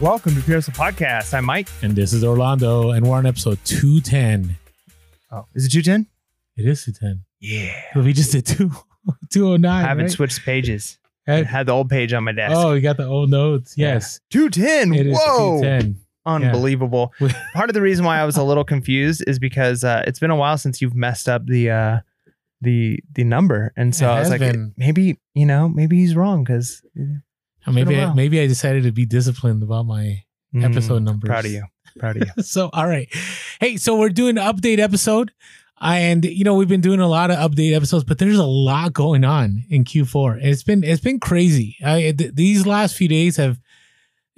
Welcome to Pure Hustle Podcast. I'm Mike. And this is Orlando, and we're on episode 210. Oh, is it 210? It is 210. Yeah. So we just did two, 209. I haven't right? switched pages. I Had- the old page on my desk. oh, you got the old notes. Yeah. Yes. 210. It is Whoa. 210. Unbelievable. We- Part of the reason why I was a little confused is because uh, it's been a while since you've messed up the uh, the the number, and so It I was like, been. maybe you know, maybe he's wrong because Or maybe, been a I, while. maybe I decided to be disciplined about my. Episode numbers. Mm, Proud of you. Proud of you. so, all right. Hey, so we're doing an update episode. And you know we've been doing a lot of update episodes, but there's a lot going on in Q4. It's been it's been crazy. I, th- these last few days have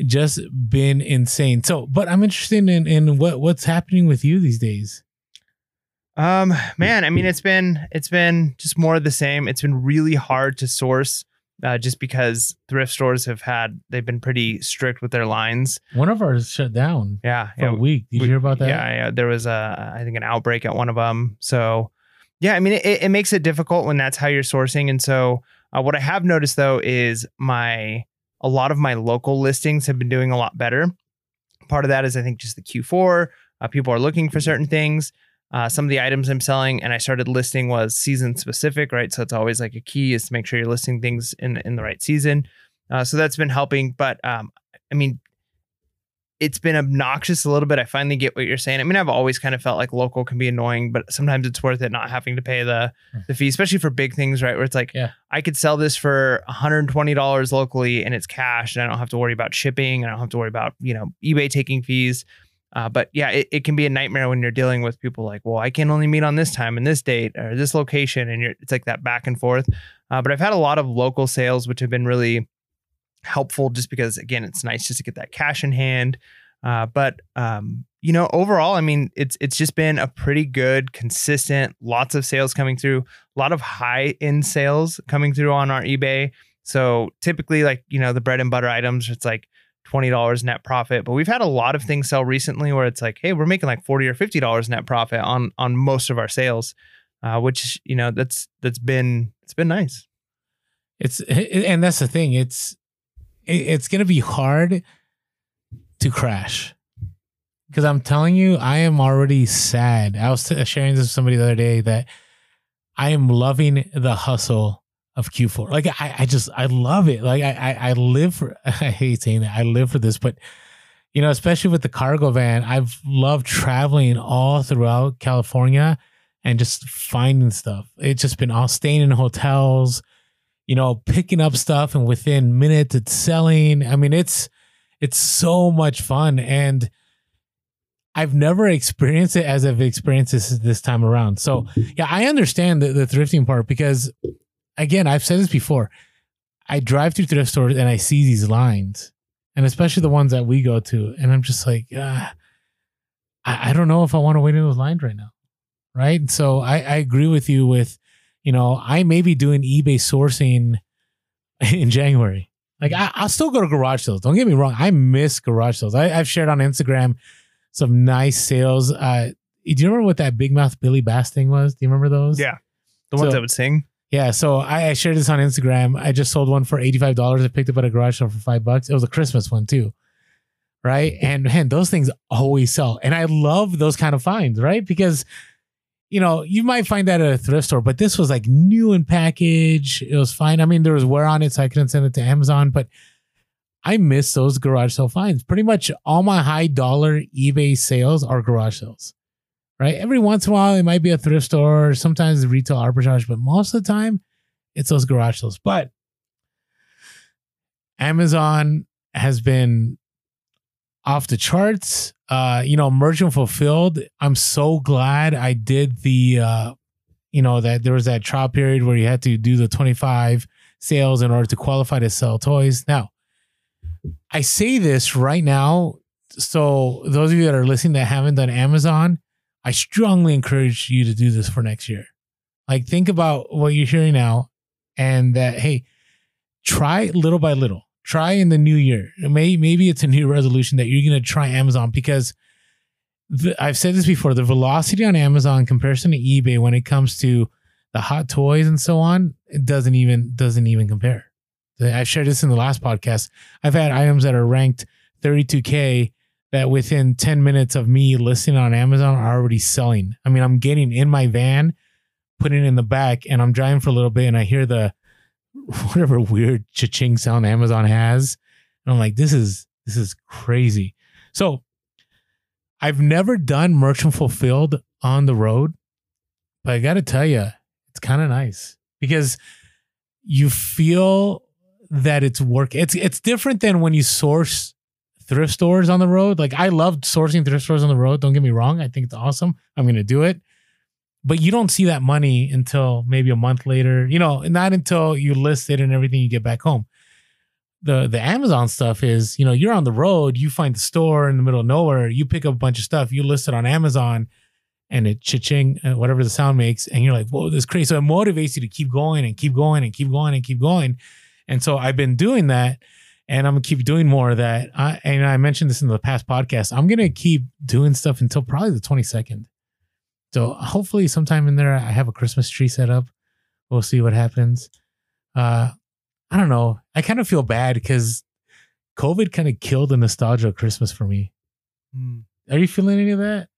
just been insane. So, but I'm interested in in what what's happening with you these days. Um, man, I mean, it's been it's been just more of the same. It's been really hard to source, uh, just because thrift stores have had they've been pretty strict with their lines. One of ours shut down Yeah, for yeah, a week. Did you hear about that? Yeah, yeah, there was a I think an outbreak at one of them. So, yeah, I mean, it, it makes it difficult when that's how you're sourcing. And so, uh, what I have noticed though is my a lot of my local listings have been doing a lot better. Part of that is I think just the Q4. Uh, people are looking for certain things. Uh, some of the items I'm selling and I started listing was season specific, right? So it's always like a key is to make sure you're listing things in in the right season. Uh, so that's been helping. But um, I mean, it's been obnoxious a little bit. I finally get what you're saying. I mean, I've always kind of felt like local can be annoying, but sometimes it's worth it not having to pay the the fee, especially for big things, right? Where it's like, Yeah. I could sell this for $120 locally and it's cash, and I don't have to worry about shipping, and I don't have to worry about you know eBay taking fees. Uh, but yeah, it, it can be a nightmare when you're dealing with people like, well, I can only meet on this time and this date or this location, and you're it's like that back and forth. Uh, but I've had a lot of local sales, which have been really helpful, just because again, it's nice just to get that cash in hand. Uh, but um, you know, overall, I mean, it's it's just been a pretty good, consistent, lots of sales coming through, a lot of high end sales coming through on our eBay. So typically, like you know, the bread and butter items, it's like twenty dollars net profit. But we've had a lot of things sell recently where it's like, hey, we're making like forty or fifty dollars net profit on on most of our sales, uh, which you know that's that's been it's been nice. It's and that's the thing. It's it's gonna be hard to crash because I'm telling you, I am already sad. I was sharing this with somebody the other day that I am loving the hustle of Q4. Like I, I just I love it. Like I, I, I live for. I hate saying that. I live for this, but you know, especially with the cargo van, I've loved traveling all throughout California and just finding stuff. It's just been all staying in hotels you know, picking up stuff and within minutes it's selling. I mean, it's it's so much fun and I've never experienced it as I've experienced this this time around. So yeah, I understand the, the thrifting part because again, I've said this before. I drive through thrift stores and I see these lines, and especially the ones that we go to, and I'm just like, ah, I, I don't know if I want to wait in those lines right now. Right. So I, I agree with you with you know, I may be doing eBay sourcing in January. Like I, I'll still go to garage sales. Don't get me wrong. I miss garage sales. I, I've shared on Instagram some nice sales. Uh, do you remember what that big mouth Billy Bass thing was? Do you remember those? Yeah. The ones So- that would sing. Yeah. So I, I shared this on Instagram. I just sold one for eighty-five dollars. I picked up at a garage sale for five bucks. It was a Christmas one too. Right. And man, those things always sell. And I love those kind of finds, right? Because you know, you might find that at a thrift store, but this was like new in package. It was fine. I mean, there was wear on it, so I couldn't send it to Amazon, but I miss those garage sale finds. Pretty much all my high dollar eBay sales are garage sales. Right. Every once in a while, it might be a thrift store, sometimes retail arbitrage, but most of the time, it's those garage sales. But Amazon has been off the charts. Uh, you know, merchant fulfilled. I'm so glad I did the uh, you know, that there was that trial period where you had to do the 25 sales in order to qualify to sell toys. Now, I say this right now. So those of you that are listening that haven't done Amazon, I strongly encourage you to do this for next year. Like think about what you're hearing now and that, hey, try little by little. Try in the new year. Maybe maybe it's a new resolution that you're going to try Amazon because the, I've said this before. The velocity on Amazon comparison to eBay when it comes to the hot toys and so on, it doesn't even doesn't even compare. I shared this in the last podcast. I've had items that are ranked 32K that within 10 minutes of me listing on Amazon are already selling. I mean, I'm getting in my van, putting in the back, and I'm driving for a little bit and I hear the whatever weird cha-ching sound Amazon has. And I'm like, this is this is crazy. So I've never done merchant fulfilled on the road, but I gotta tell you, it's kind of nice because you feel that it's work. It's it's different than when you source thrift stores on the road. Like I loved sourcing thrift stores on the road. Don't get me wrong. I think it's awesome. I'm gonna do it. But you don't see that money until maybe a month later. You know, not until you list it and everything you get back home. The the Amazon stuff is, you know, you're on the road, you find the store in the middle of nowhere, you pick up a bunch of stuff, you list it on Amazon, and it cha-ching, uh, whatever the sound makes, and you're like, whoa, this is crazy. So it motivates you to keep going and keep going and keep going and keep going. And so I've been doing that and I'm gonna keep doing more of that. I, and I mentioned this in the past podcast. I'm gonna keep doing stuff until probably the 22nd. So hopefully, sometime in there, I have a Christmas tree set up. We'll see what happens. Uh, I don't know. I kind of feel bad because COVID kind of killed the nostalgia of Christmas for me. Hmm. Are you feeling any of that?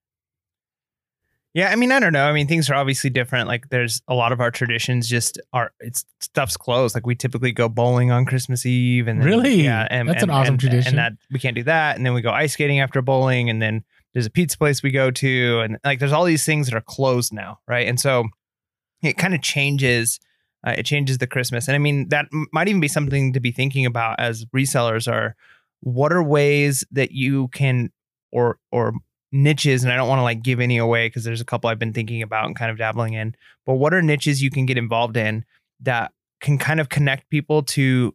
Yeah, I mean, I don't know. I mean, things are obviously different. Like, there's a lot of our traditions just are it's stuff's closed. Like, we typically go bowling on Christmas Eve, and then, Really? yeah, and That's an awesome and- tradition. And that we can't do that, and then we go ice skating after bowling, and then there's a pizza place we go to, and like there's all these things that are closed now, right? And so it kind of changes. Uh, it changes the Christmas, and I mean that m- might even be something to be thinking about as resellers. Are what are ways that you can or or niches and I don't want to like give any away because there's a couple I've been thinking about and kind of dabbling in. But what are niches you can get involved in that can kind of connect people to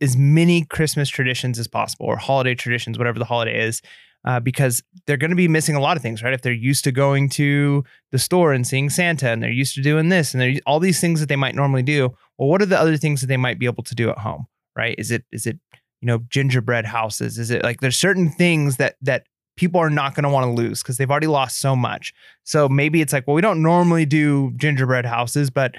as many Christmas traditions as possible or holiday traditions, whatever the holiday is, uh, because they're going to be missing a lot of things, right? If they're used to going to the store and seeing Santa and they're used to doing this and they're all these things that they might normally do. Well, what are the other things that they might be able to do at home, right? Is it is it you know gingerbread houses? Is it like there's certain things that that people are not going to want to lose because they've already lost so much. So maybe it's like, well, we don't normally do gingerbread houses, but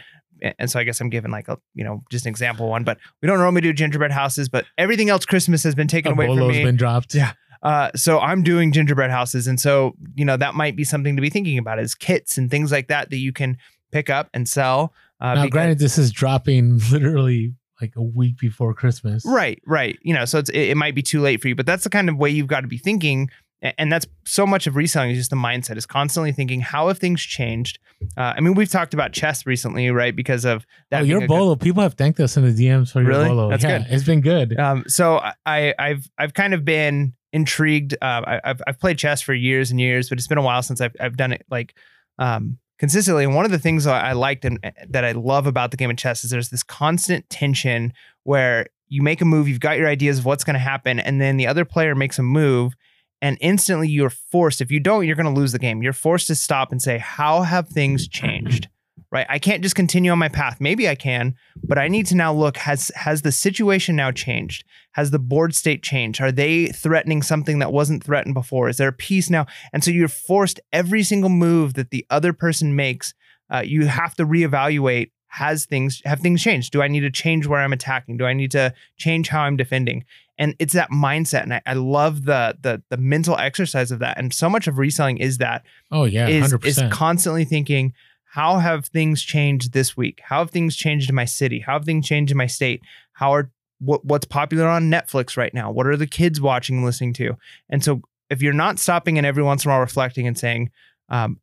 and so I guess I'm giving like a you know just an example one, but we don't normally do gingerbread houses, but everything else Christmas has been taken A away from me. been dropped. Yeah. Uh, so I'm doing gingerbread houses, and so you know that might be something to be thinking about is kits and things like that that you can pick up and sell. Uh, now, because- granted, this is dropping literally like a week before Christmas. Right, right. You know, so it's it, it might be too late for you, but that's the kind of way you've got to be thinking. And that's so much of reselling is just the mindset is constantly thinking, how have things changed? Uh, I mean, we've talked about chess recently, right? Because of that. Oh, your a good- bolo. People have thanked us in the DMs for your Really? bolo. That's yeah, good. It's been good. Um, so I, I've I've kind of been intrigued. Uh, I, I've I've played chess for years and years, but it's been a while since I've I've done it like um, consistently. And one of the things I I liked and uh, that I love about the game of chess is there's this constant tension where you make a move, you've got your ideas of what's going to happen, and then the other player makes a move. And instantly you're forced, if you don't, you're going to lose the game. You're forced to stop and say, How have things changed? Right. I can't just continue on my path. Maybe I can, but I need to now look has has the situation now changed? Has the board state changed? Are they threatening something that wasn't threatened before? Is there a peace now? And so you're forced every single move that the other person makes, uh, you have to reevaluate. Has things have things changed? Do I need to change where I'm attacking? Do I need to change how I'm defending? And it's that mindset, and I, I love the the the mental exercise of that. And so much of reselling is that. Oh yeah, is hundred is constantly thinking how have things changed this week? How have things changed in my city? How have things changed in my state? How are what what's popular on netflix right now? What are the kids watching and listening to? And so if you're not stopping and every once in a while reflecting and saying um,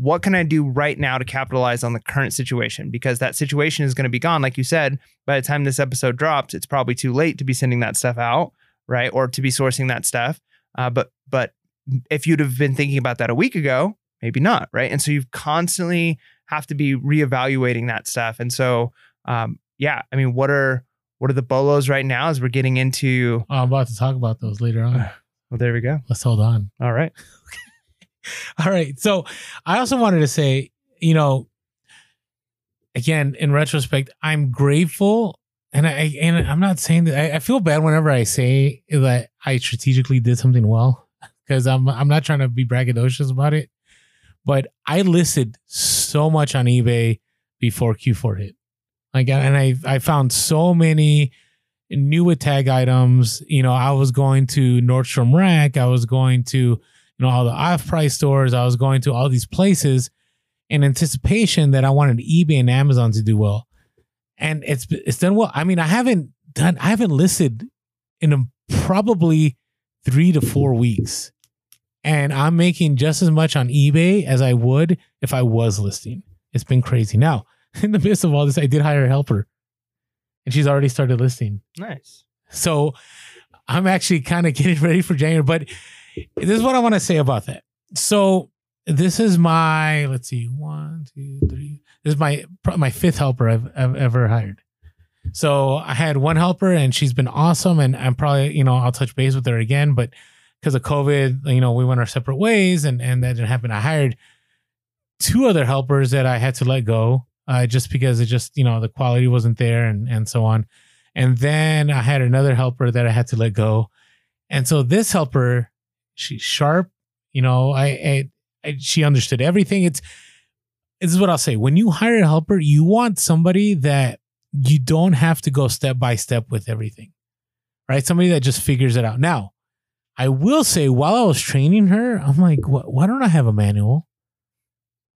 what can i do right now to capitalize on the current situation? Because that situation is going to be gone like you said by the time this episode drops it's probably too late to be sending that stuff out right? Or to be sourcing that stuff. Uh, but but if you'd have been thinking about that a week ago maybe not right? And so you constantly have to be reevaluating that stuff. And so um yeah i mean what are what are the bolos right now as we're getting into Oh, I'm about to talk about those later on. well there we go. Let's hold on. all right All right. So I also wanted to say, you know, again, in retrospect, I'm grateful. And I and I'm not saying that I, I feel bad whenever I say that I strategically did something well. Because I'm I'm not trying to be braggadocious about it. But I listed so much on eBay before Q4 hit. Like and I I found so many new with tag items. You know, I was going to Nordstrom Rack. I was going to, you know, all the off price stores. I was going to all these places in anticipation that I wanted eBay and Amazon to do well. And it's it's done well. I mean, I haven't done I haven't listed in a, probably three to four weeks. And I'm making just as much on eBay as I would if I was listing. It's been crazy. Now, in the midst of all this, I did hire a helper and she's already started listing. Nice. So I'm actually kind of getting ready for January. But this is what I want to say about that. So this is my let's see, one, two, three. This is my my fifth helper I've, I've ever hired. So I had one helper and she's been awesome. And I'm probably you know I'll touch base with her again, but because of COVID, you know we went our separate ways and and that didn't happen. I hired two other helpers that I had to let go uh, just because it just you know the quality wasn't there and and so on. And then I had another helper that I had to let go. And so this helper, she's sharp. You know, I, I, I she understood everything. It's this is what I'll say. When you hire a helper, you want somebody that you don't have to go step by step with everything. Right? Somebody that just figures it out. Now, I will say while I was training her, I'm like, why don't I have a manual?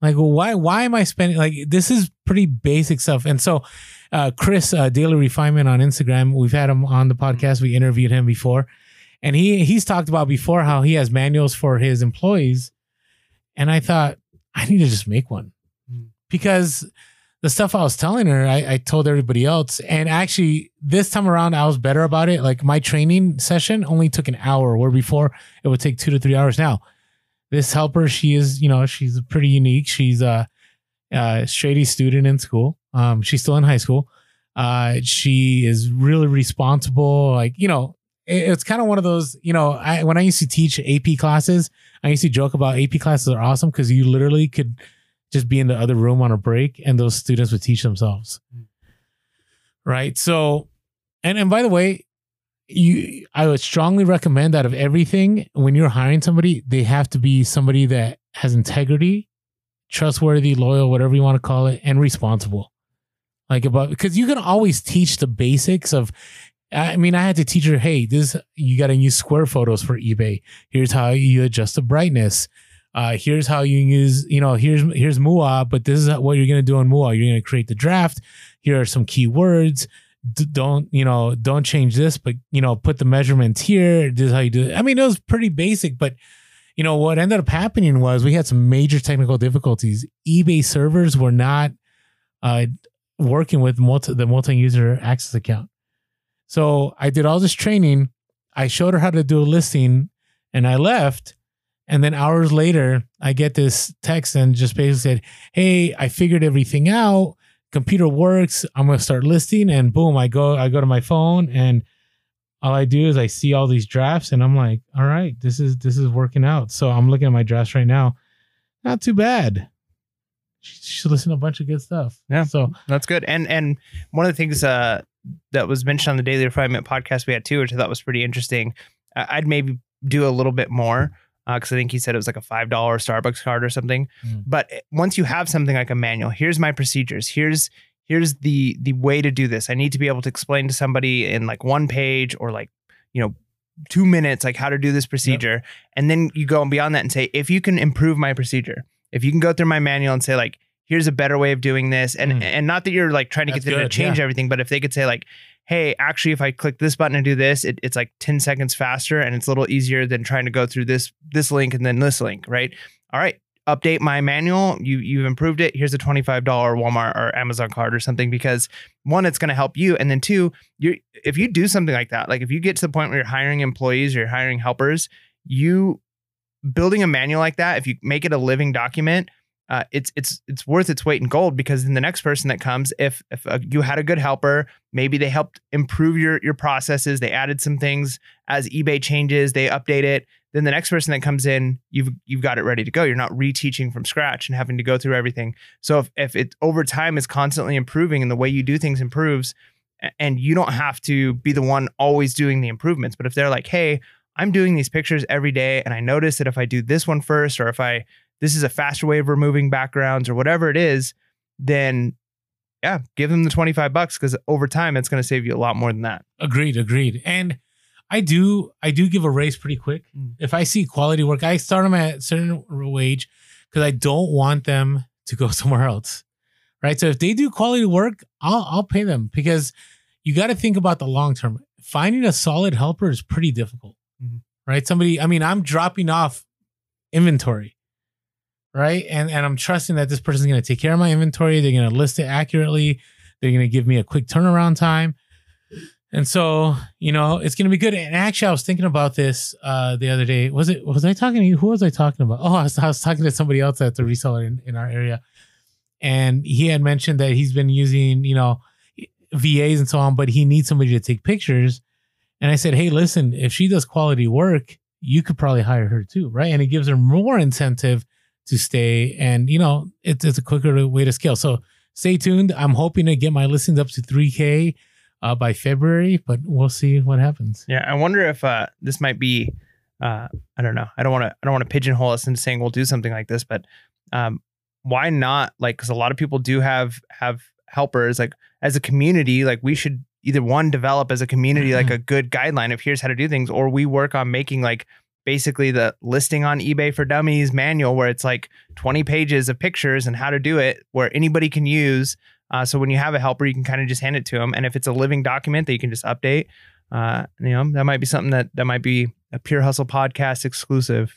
Like, why why am I spending like this is pretty basic stuff. And so uh, Chris uh, Daily Refinement on Instagram, we've had him on the podcast. We interviewed him before, and he he's talked about before how he has manuals for his employees. And I thought I need to just make one hmm. because the stuff I was telling her, I, I told everybody else. And actually, this time around, I was better about it. Like my training session only took an hour, where before it would take two to three hours. Now, this helper, she is, you know, she's pretty unique. She's a, a straight A student in school. Um, she's still in high school. Uh, she is really responsible. Like, you know, it's kind of one of those, you know, I, when I used to teach AP classes, I used to joke about AP classes are awesome because you literally could just be in the other room on a break and those students would teach themselves. Mm. Right. So, and, and by the way, you, I would strongly recommend that of everything, when you're hiring somebody, they have to be somebody that has integrity, trustworthy, loyal, whatever you want to call it, and responsible. Like about because you can always teach the basics of I mean, I had to teach her, hey, this you got to use square photos for eBay. Here's how you adjust the brightness. Uh, here's how you use, you know, here's here's MUA, but this is what you're gonna do on MUA. You're gonna create the draft. Here are some keywords. D- don't you know? Don't change this, but you know, put the measurements here. This is how you do it. I mean, it was pretty basic, but you know what ended up happening was we had some major technical difficulties. eBay servers were not uh, working with multi, the multi-user access account. So I did all this training. I showed her how to do a listing, and I left. And then hours later, I get this text and just basically said, "Hey, I figured everything out. Computer works. I'm gonna start listing." And boom, I go. I go to my phone and all I do is I see all these drafts and I'm like, all right, this is this is working out. So I'm looking at my drafts right now. Not too bad. She, listened to a bunch of good stuff. Yeah. So that's good. And and one of the things uh that was mentioned on the Daily Refinement podcast we had too, which I thought was pretty interesting. I'd maybe do a little bit more because uh, I think he said it was like a five dollar Starbucks card or something. Mm. But once you have something like a manual, here's my procedures. Here's here's the the way to do this. I need to be able to explain to somebody in like one page or like, you know, two minutes, like how to do this procedure. Yep. And then you go and beyond that and say, if you can improve my procedure, if you can go through my manual and say like, here's a better way of doing this. And mm. and not that you're like trying to That's get them good, to change yeah. everything, but if they could say like, hey, actually, if I click this button and do this, it, it's like 10 seconds faster and it's a little easier than trying to go through this this link and then this link, right? All right, update my manual. You you've improved it. Here's a $25 Walmart or Amazon card or something because one, it's going to help you. And then two, you if you do something like that, like if you get to the point where you're hiring employees or you're hiring helpers, you building a manual like that, if you make it a living document, uh, it's it's it's worth its weight in gold because then the next person that comes, if if uh, you had a good helper, maybe they helped improve your your processes, they added some things as eBay changes, they update it then the next person that comes in you've you've got it ready to go. You're not reteaching from scratch and having to go through everything. So if, if it over time is constantly improving and the way you do things improves and you don't have to be the one always doing the improvements but if they're like hey i'm doing these pictures every day and i notice that if i do this one first or if i this is a faster way of removing backgrounds or whatever it is then yeah, give them the 25 bucks because over time it's going to save you a lot more than that. Agreed, agreed. And I do I do give a raise pretty quick. Mm. If I see quality work, I start them at a certain wage because I don't want them to go somewhere else. Right. So if they do quality work, I'll I'll pay them because you got to think about the long term. Finding a solid helper is pretty difficult. Mhm. Right. Somebody, I mean, I'm dropping off inventory. Right. And and I'm trusting that this person's gonna take care of my inventory. They're gonna list it accurately. They're gonna give me a quick turnaround time. And so, you know, it's gonna be good. And actually, I was thinking about this uh the other day. Was it was I talking to you? Who was I talking about? Oh, I was, I was talking to somebody else at the reseller in, in our area. And he had mentioned that he's been using, you know, VAs and so on, but he needs somebody to take pictures. And I said, Hey, listen, if she does quality work, you could probably hire her too, right? And it gives her more incentive to stay. And, you know, it's, it's a quicker way to scale. So stay tuned. I'm hoping to get my listings up to 3K uh, by February, but we'll see what happens. Yeah, I wonder if uh, this might be. Uh, I don't know. I don't want to. I don't want to pigeonhole us into saying we'll do something like this, but um, why not? Like, because a lot of people do have have helpers. Like, as a community, like we should either one develop as a community like a good guideline of here's how to do things, or we work on making like basically the listing on eBay for Dummies manual where it's like 20 pages of pictures and how to do it, where anybody can use. Uh, so when you have a helper, you can kind of just hand it to them, and if it's a living document that you can just update, uh, you know that might be something that that might be a Pure Hustle podcast exclusive.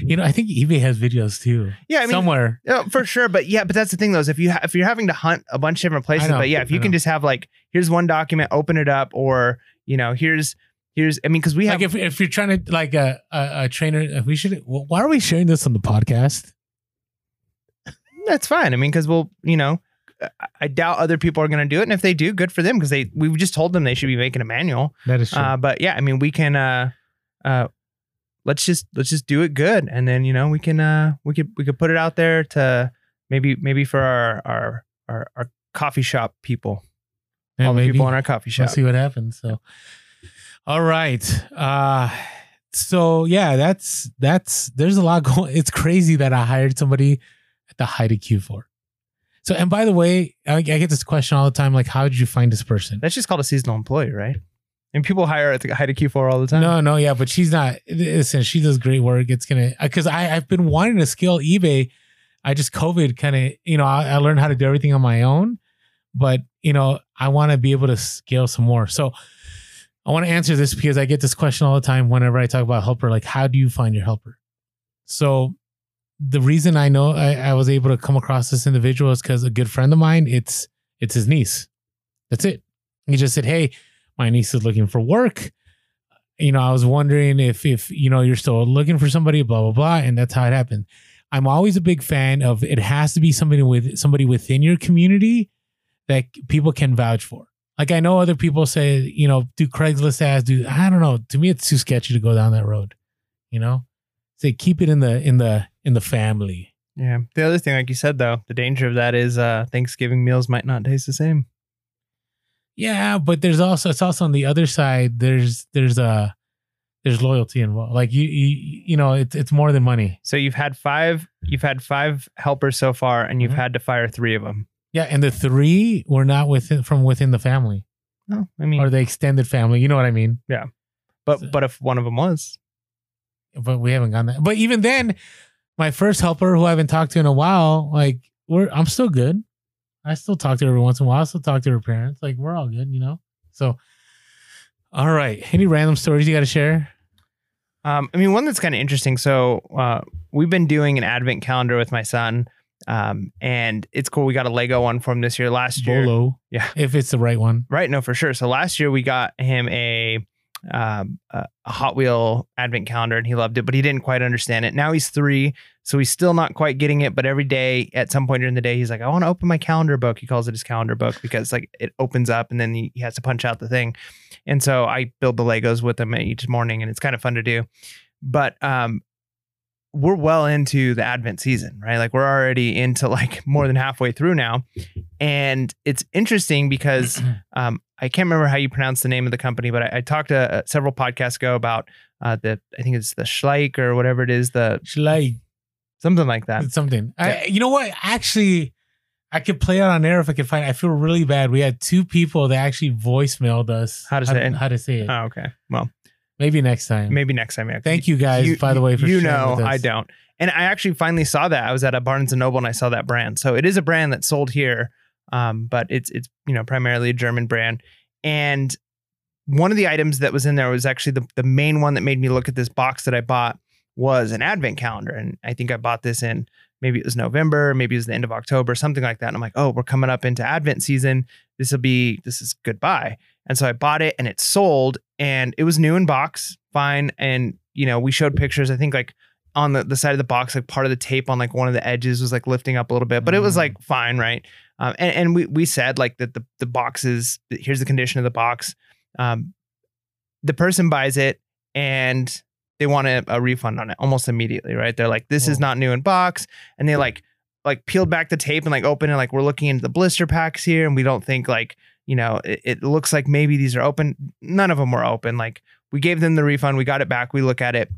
You know, I think eBay has videos too. Yeah, I mean, somewhere. Yeah, for sure. But yeah, but that's the thing though, is if you ha- if you're having to hunt a bunch of different places, know, but yeah, if you can just have like, here's one document, open it up, or you know, here's here's, I mean, because we have like if, if you're trying to like a, a, a trainer, we should. Why are we sharing this on the podcast? that's fine. I mean, because we'll, you know, I- doubt other people are going to do it, and if they do, good for them because they we've just told them they should be making a manual. That is true. Uh, but yeah, I mean, we can uh, uh, let's just let's just do it good, and then you know we can uh we could we could put it out there to maybe maybe for our our our, our coffee shop people, Yeah, all the people in our coffee shop. We'll see what happens. So, all right. Uh, so yeah, that's that's there's a lot going. It's crazy that I hired somebody at the height of Q4. So, and by the way, I, I get this question all the time: like, how did you find this person? That's just called a seasonal employee, right? And people hire at the height of Q4 all the time. No, no, yeah, but she's not. Listen, she does great work. It's gonna because I I've been wanting to scale eBay. I just COVID kind of you know I, I learned how to do everything on my own, but you know I want to be able to scale some more. So I want to answer this because I get this question all the time whenever I talk about helper. Like, how do you find your helper? So the reason I know I, I was able to come across this individual is because a good friend of mine. It's it's his niece. That's it. He just said, "Hey, my niece is looking for work." you know, I was wondering if if you know you're still looking for somebody, blah blah blah, and that's how it happened. I'm always a big fan of it has to be somebody with somebody within your community that people can vouch for. Like I know other people say, you know, do Craigslist ads, do I don't know. To me, it's too sketchy to go down that road. You know, say keep it in the in the in the family. Yeah. The other thing, like you said, though, the danger of that is uh, Thanksgiving meals might not taste the same. Yeah, but there's also it's also on the other side. There's there's a there's loyalty involved. Like you you you know it's it's more than money. So you've had five, you've had five helpers so far, and you've Mhm. had to fire three of them. Yeah, and the three were not within from within the family No, I mean, or the extended family. You know what I mean? Yeah. But but if one of them was, But we haven't gone that. But even then, my first helper, who I haven't talked to in a while, like we're I'm still good. I still talk to her every once in a while. I still talk to her parents. Like we're all good, you know. So, all right. Any random stories you got to share? Um, I mean, one that's kind of interesting. So uh, we've been doing an advent calendar with my son, um, and it's cool. We got a Lego one for him this year. Last year, Bolo, Yeah. if it's the right one. right? No, for sure. So last year we got him a um, a a Hot Wheel advent calendar, and he loved it, but he didn't quite understand it. Now he's three, so he's still not quite getting it. But every day, at some point during the day, he's like, "I want to open my calendar book." He calls it his calendar book because like it opens up, and then he, he has to punch out the thing. And so I build the Legos with him each morning, and it's kind of fun to do. But um, we're well into the Advent season, right? Like we're already into like more than halfway through now, and it's interesting because um, I can't remember how you pronounce the name of the company, but I, I talked to uh, several podcasts ago about uh, the I think it's the Schleich or whatever it is, the Like something like that. something. I, you know what? Actually, I could play it on air if I could find. It. I feel really bad. We had two people that actually voicemailed us How to say it. How to say it? Oh, okay. Well, Maybe next time. maybe next time. Yeah. Thank you guys, You- by the way, for you know. I don't. And I actually finally saw that. I was at a Barnes and Noble and I saw that brand. So it is a brand that's sold here, um, but it's it's you know primarily a German brand. And one of the items that was in there was actually the the main one that made me look at this box that I bought was an advent calendar. And I think I bought this in maybe it was November, maybe it was the end of October, something like that. And I'm like, oh, we're coming up into Advent season. This will be this is goodbye. And so I bought it and it sold and it was new in box, fine. And you know, we showed pictures. I think like on the, the side of the box, like part of the tape on like one of the edges was like lifting up a little bit, but it was Mm. like fine, right? Um, and, and we we said like that the the boxes here's the condition of the box. Um, the person buys it and they want a, a refund on it almost immediately, right? They're like, this is not new in box, and they like like peeled back the tape and like open it like we're looking into the blister packs here and we don't think like you know it, it looks like maybe these are open. None of them were open. Like we gave them the refund. We got it back. We look at it.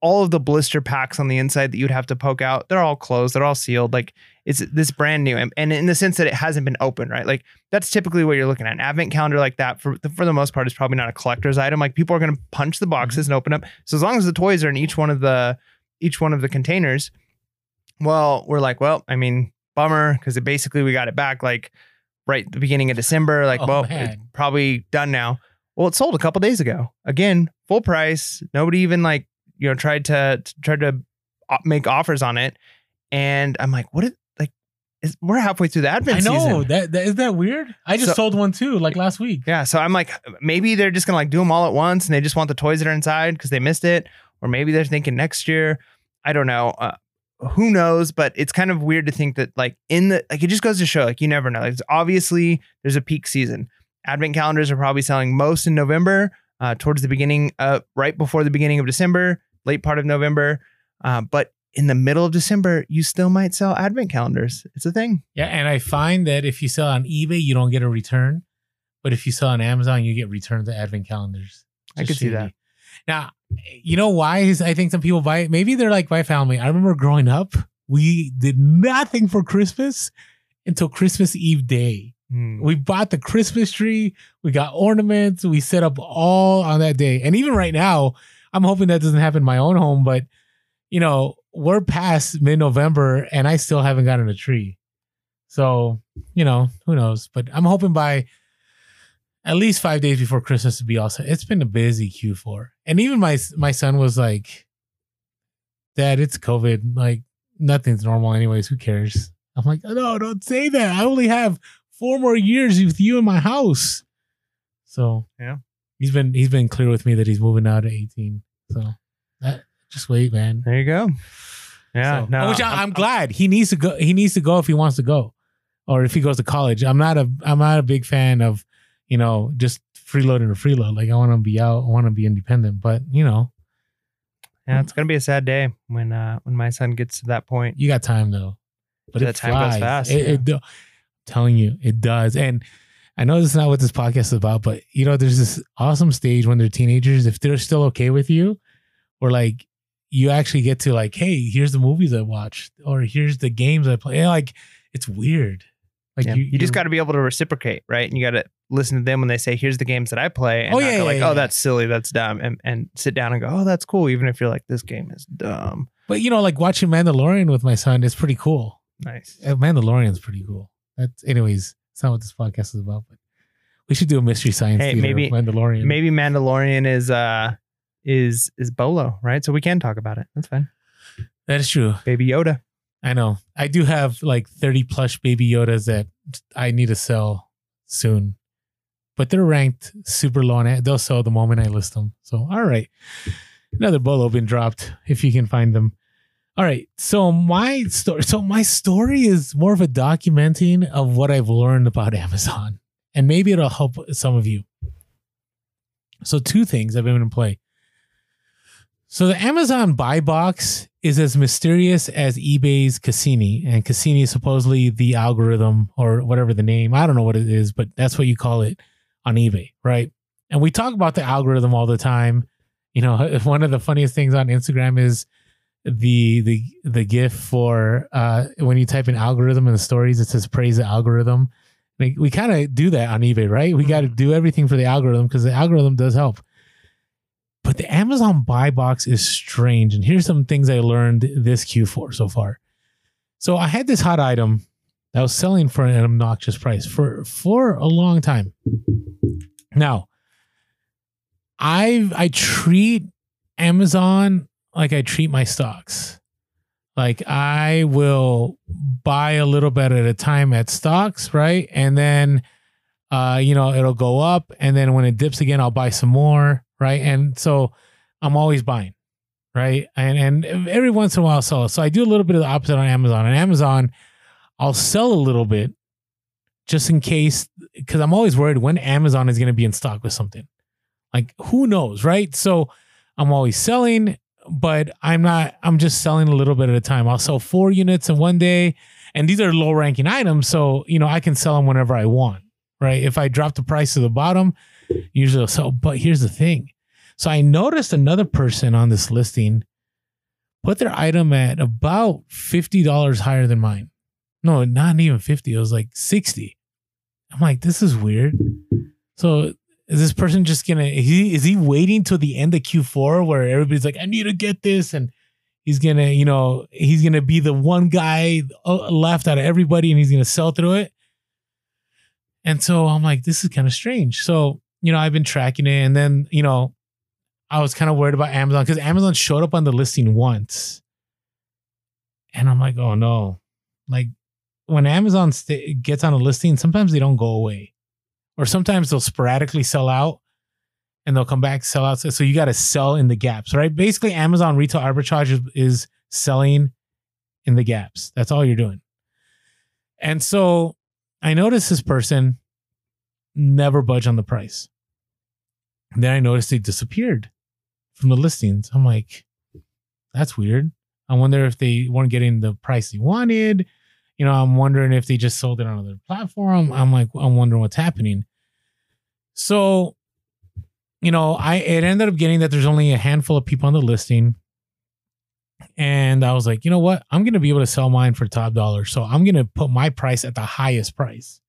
All of the blister packs on the inside that you'd have to poke out they're all closed. They're all sealed. Like it's this brand new. And, and in the sense that it hasn't been opened right? Like that's typically what you're looking at. An advent calendar like that for the, for the most part is probably not a collector's item. Like people are going to punch the boxes mm-hmm. and open up so as long as the toys are in each one of the each one of the containers well we're like well i mean bummer because it basically we got it back. Like right at the beginning of december like Oh, well man. it's probably done now well it sold a couple days ago again full price nobody even like you know tried to, to tried to make offers on it and i'm like what is like is, we're halfway through the advent I know season that, that is that weird. I just So- sold one too, like last week. yeah, so I'm like, maybe they're just gonna like do them all at once, and they just want the toys that are inside because they missed it, or maybe they're thinking next year. I don't know. Uh, who knows? But it's kind of weird to think that like in the like it just goes to show like you never know. Like, it's obviously there's a peak season. Advent calendars are probably selling most in November, uh, towards the beginning, uh, right before the beginning of December, late part of November. Uh, but in the middle of December, you still might sell Advent calendars. It's a thing. Yeah, and I find that if you sell on eBay, you don't get a return, but if you sell on Amazon, you get returned the advent calendars. I could see shady. that. Now, you know why is I think some people buy it. Maybe they're like my family. I remember growing up, we did nothing for Christmas until Christmas Eve day. Hmm. We bought the Christmas tree, we got ornaments, we set up all on that day. And even right now, I'm hoping that doesn't happen in my own home, but you know, we're past mid-November and I still haven't gotten a tree. So, you know, who knows? But I'm hoping by at least five days before Christmas to be all set. It's been a busy Q4. And even my my son was like, Dad, it's COVID. Like nothing's normal anyways. Who cares? I'm like, no, don't say that. I only have four more years with you in my house. So Yeah. he's been he's been clear with me that he's moving out at 18. So that, just wait, man. There you go. Yeah, So- no, which I, I'm, glad he needs to go. He needs to go if he wants to go, or if he goes to college. I'm not a I'm not a big fan of you know just freeloading or freeload. Like I want to be out. I want to be independent. But you know, Yeah, it's gonna be a sad day when uh when my son gets to that point. you got time though. But That it time goes fast, It, yeah. it do- I'm telling you, it does. And I know this is not what this podcast is about, but you know, there's this awesome stage when they're teenagers. If they're still okay with you, or like you actually get to like, hey, here's the movies I watched, or here's the games I play. Like it's weird. Like Yeah, you, just got to be able to reciprocate, right? And you got to listen to them when they say, "Here's the games that I play," and Oh, not yeah, go like, yeah, "Oh, that's silly, that's dumb," and and sit down and go, "Oh, that's cool," even if you're like, "This game is dumb." But you know, like watching Mandalorian with my son is pretty cool. Nice. Uh, Mandalorian's pretty cool. That's anyways. It's not what this podcast is about, but we should do a mystery science Hey, maybe- Mandalorian. Maybe Mandalorian is uh is is Bolo, right? So we can talk about it. That's fine. that is true. Baby Yoda. I know. I do have like 30 plush baby Yodas that I need to sell soon. But they're ranked super low it. They'll sell the moment I list them. So, all right. Another bolo been dropped if you can find them. All right. So, my story so my story is more of a documenting of what I've learned about Amazon. And maybe it'll help some of you. So, two things I've been in play. So the Amazon buy box is as mysterious as eBay's Cassini, and Cassini is supposedly the algorithm or whatever the name. I don't know what it is, but that's what you call it on eBay, right? And we talk about the algorithm all the time. You know, one of the funniest things on Instagram is the the the gift for uh when you type in algorithm in the stories it says praise the algorithm like we kind of do that on ebay right we got to do everything for the algorithm because the algorithm does help but the amazon buy box is strange and here's some things i learned this q4 so far so i had this hot item that was selling for an obnoxious price for for a long time now i i treat amazon like I treat my stocks. Like I will buy a little bit at a time at stocks, right? And then uh, you know, it'll go up and then when it dips again, I'll buy some more, right? And so I'm always buying, right? And and every once in a while I'll sell. So I do a little bit of the opposite on Amazon. On Amazon, I'll sell a little bit just in case because I'm always worried when Amazon is going to be in stock with something. Like who knows, right? So I'm always selling but I'm not, I'm just selling a little bit at a time. I'll sell four units in one day. And these are low ranking items. So, you know, I can sell them whenever I want, right? If I drop the price to the bottom, usually I'll. But here's the thing. So I noticed another person on this listing put their item at about $50 higher than mine. No, not even 50. It was like 60. I'm like, this is weird. So is this person just gonna is he, is he waiting till the end of Q4 where everybody's like, I need to get this, and he's gonna, you know, he's gonna be the one guy uh, left out of everybody, and he's gonna sell through it. And so I'm like, this is kind of strange. So you know, I've been tracking it, and then you know, I was kind of worried about Amazon because Amazon showed up on the listing once, and I'm like, oh no, like when Amazon st- gets on a listing, sometimes they don't go away or sometimes they'll sporadically sell out and they'll come back sell out. So you got to sell in the gaps, right? Basically, Amazon retail arbitrage is, is selling in the gaps. That's all you're doing. And so I noticed this person never budge on the price. Then I noticed they disappeared from the listings. I'm like, that's weird. I wonder if they weren't getting the price they wanted you know, I'm wondering if they just sold it on another platform. I'm like, I'm wondering what's happening. So, you know, I it ended up getting that there's only a handful of people on the listing. And I was like, you know what? I'm gonna be able to sell mine for top dollar. So I'm gonna put my price at the highest price.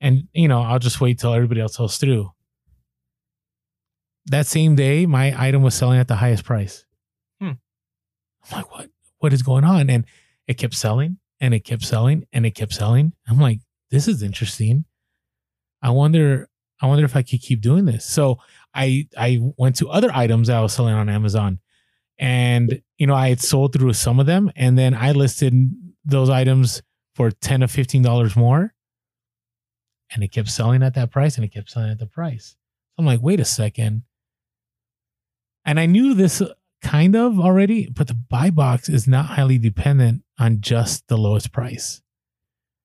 And you know, I'll just wait till everybody else sells through. That same day, my item was selling at the highest price. Hmm. I'm like, what? What is going on? And it kept selling and it kept selling and it kept selling. I'm like, this is interesting. I wonder, I wonder if I could keep doing this. So I I went to other items I was selling on Amazon, and you know I had sold through some of them, and then I listed those items for ten to fifteen dollars more, and it kept selling at that price, and it kept selling at the price. I'm like, wait a second. And I knew this kind of already, but the buy box is not highly dependent on just the lowest price.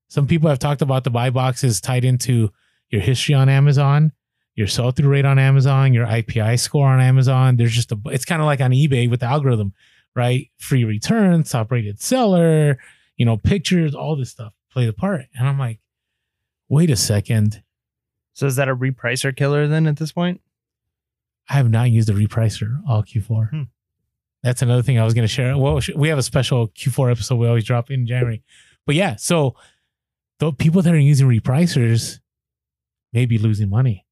Some people have talked about the buy box is tied into your history on Amazon, your sell through rate on Amazon, your IPI score on Amazon. There's just a, it's kind of like on eBay with the algorithm, right? Free returns, top rated seller, you know, pictures, all this stuff play the part. And I'm like, wait a second. So is that a repricer killer then at this point? I have not used a repricer all Q4. Hmm. That's another thing I was going to share. Well, we have a special Q4 episode we always drop in January. But yeah, so the people that are using repricers may be losing money,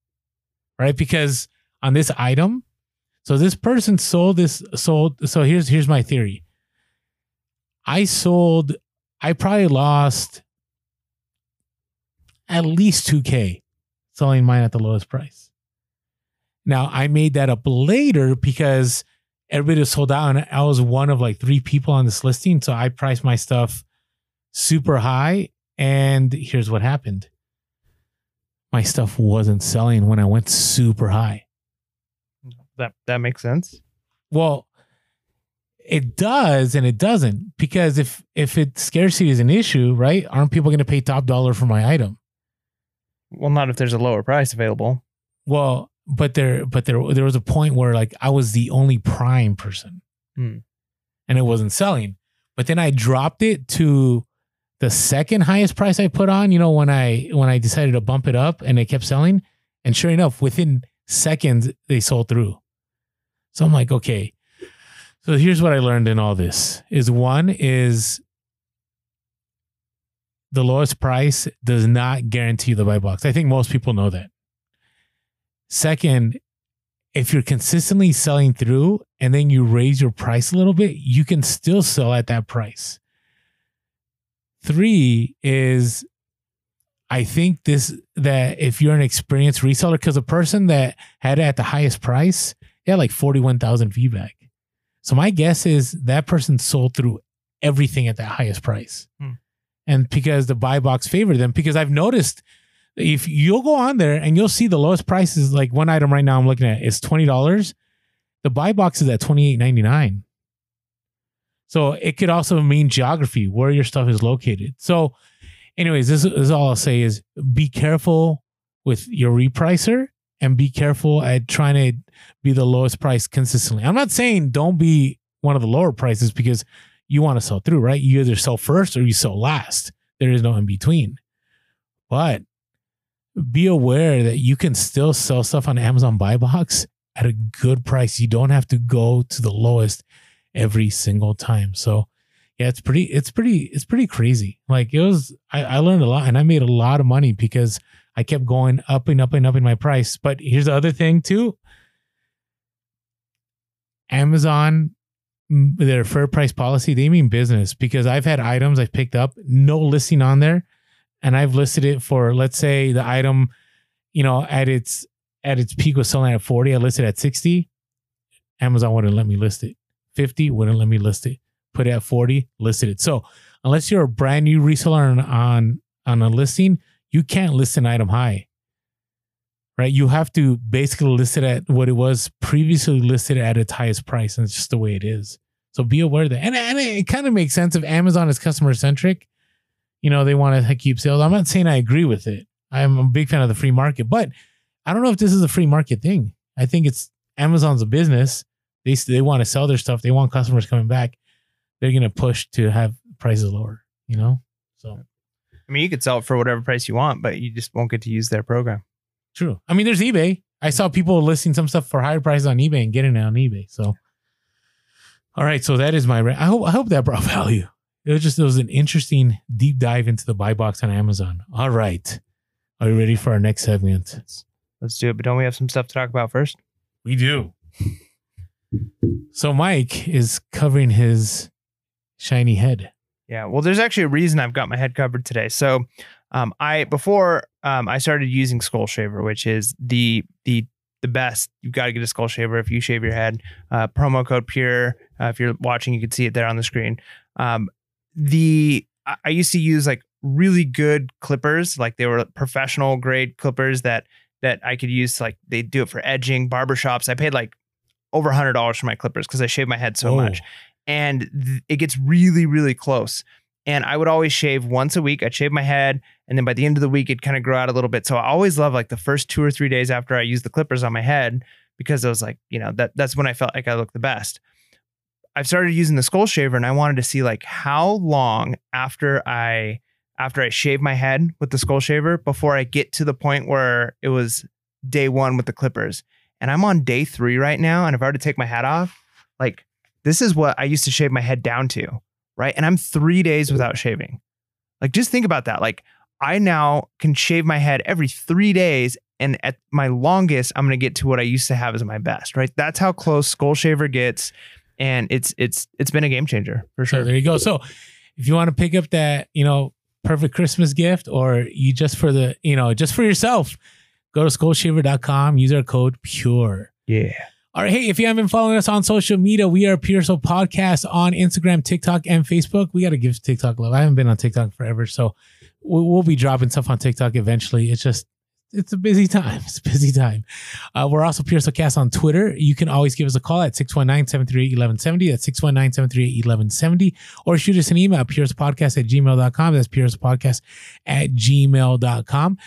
right? Because on this item, so this person sold this sold. So here's here's my theory. I sold. I probably lost at least two k selling mine at the lowest price. Now I made that up later because everybody was sold out and I was one of like three people on this listing. So I priced my stuff super high. And here's what happened. My stuff wasn't selling when I went super high. That that makes sense. Well, it does and it doesn't because if if it scarcity is an issue, right? Aren't people going to pay top dollar for my item? Well, not if there's a lower price available. Well, but there but there there was a point where like I was the only prime person. Hmm. And it wasn't selling. But then I dropped it to the second highest price I put on, you know, when I when I decided to bump it up and it kept selling. And sure enough, within seconds they sold through. So I'm like, okay. So here's what I learned in all this is one is the lowest price does not guarantee the buy box. I think most people know that. Second, if you're consistently selling through and then you raise your price a little bit, you can still sell at that price. Three is I think this that if you're an experienced reseller, because a person that had it at the highest price, they had like 41,000 feedback. So my guess is that person sold through everything at that highest price. Hmm. And because the buy box favored them, because I've noticed if you'll go on there and you'll see the lowest prices, like one item right now I'm looking at is $20. The buy box is at $28.99. So it could also mean geography, where your stuff is located. So, anyways, this is all I'll say is be careful with your repricer and be careful at trying to be the lowest price consistently. I'm not saying don't be one of the lower prices because you want to sell through, right? You either sell first or you sell last. There is no in between. But be aware that you can still sell stuff on Amazon Buy Box at a good price. You don't have to go to the lowest every single time. So yeah, it's pretty, it's pretty, it's pretty crazy. Like it was, I, I learned a lot and I made a lot of money because I kept going up and up and up in my price. But here's the other thing too. Amazon, their fair price policy, they mean business because I've had items I've picked up, no listing on there, and I've listed it for let's say the item, you know, at its at its peak was selling at 40, I listed at 60. Amazon wouldn't let me list it. 50 wouldn't let me list it. Put it at 40, listed it. So unless you're a brand new reseller on on, on a listing, you can't list an item high. Right? You have to basically list it at what it was previously listed at its highest price. And it's just the way it is. So be aware of that. And, and it kind of makes sense if Amazon is customer centric. You know, they want to keep sales. I'm not saying I agree with it. I'm a big fan of the free market, but I don't know if this is a free market thing. I think it's Amazon's a business. They they want to sell their stuff. They want customers coming back. They're gonna push to have prices lower. You know, so I mean, you could sell it for whatever price you want, but you just won't get to use their program. true. I mean, there's eBay. I saw people listing some stuff for higher prices on eBay and getting it on eBay. So, all right. So that is my. Ra- I hope I hope that brought value. It was just it was an interesting deep dive into the buy box on Amazon. All right. Are you ready for our next segment? Let's do it. But don't we have some stuff to talk about first? We do. So Mike is covering his shiny head. Yeah. Well, there's actually a reason I've got my head covered today. So, um, I before um, I started using Skull Shaver, which is the the the best. You've got to get a Skull Shaver if you shave your head. Uh, promo code Pure. Uh, if you're watching, you can see it there on the screen. Um, the I used to use like really good clippers, like they were professional grade clippers that that I could use. Like they do it for edging, barbershops. I paid like over a hundred dollars for my clippers because I shaved my head so Oh. much and th- it gets really really close and i would always shave once a week i'd shave my head and then by the end of the week it'd kind of grow out a little bit so i always love like the first two or three days after i used the clippers on my head because i was like you know that that's when i felt like i looked the best i've started using the skull shaver and i wanted to see like how long after i after i shave my head with the skull shaver before i get to the point where it was day one with the clippers and i'm on day three right now and if i were to take my hat off like this is what I used to shave my head down to, right? And I'm three days without shaving. Like, just think about that. Like, I now can shave my head every three days. And at my longest, I'm going to get to what I used to have as my best, right? That's how close Skull Shaver gets. And it's, it's, it's been a game changer for So sure. there you go. So if you want to pick up that, you know, perfect Christmas gift or you just for the, you know, just for yourself, go to skullshaver.com, use our code PURE. Yeah. All right. Hey, if you haven't been following us on social media, we are Pure Hustle Podcast on Instagram, TikTok, and Facebook. We got to give TikTok love. I haven't been on TikTok forever, so we'll be dropping stuff on TikTok eventually. It's just it's a busy time. It's a busy time. Uh, we're also Soul Cast on Twitter. You can always give us a call at 619-738-1170. That's 619-738-1170. Or shoot us an email at purespodcast at gmail.com. That's purespodcast at gmail.com.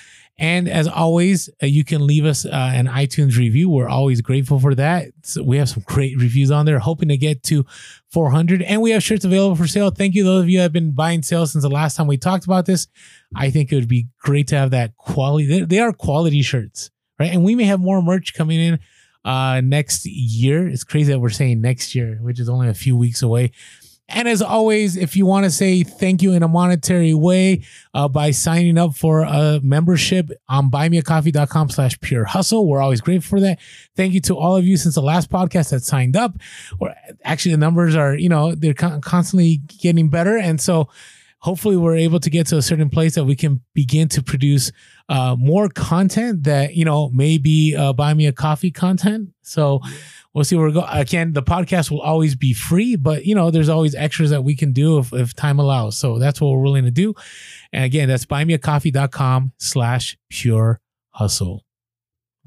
And as always, uh, you can leave us uh, an iTunes review. We're always grateful for that. So we have some great reviews on there, hoping to get to 400. And we have shirts available for sale. Thank you, those of you that have been buying sales since the last time we talked about this. I think it would be great to have that quality. They, they are quality shirts, right? And we may have more merch coming in uh, next year. It's crazy that we're saying next year, which is only a few weeks away. And as always, if you want to say thank you in a monetary way uh, by signing up for a membership on buymeacoffee.com slash pure hustle, we're always grateful for that. Thank you to all of you since the last podcast that signed up. Or actually, the numbers are, you know, they're con- constantly getting better. And so hopefully we're able to get to a certain place that we can begin to produce uh, more content that, you know, maybe uh, buy me a coffee content. So, we'll see where we go. Again, the podcast will always be free, but you know, there's always extras that we can do if, if time allows. So that's what we're willing to do. And again, that's buymeacoffee.com slash pure hustle.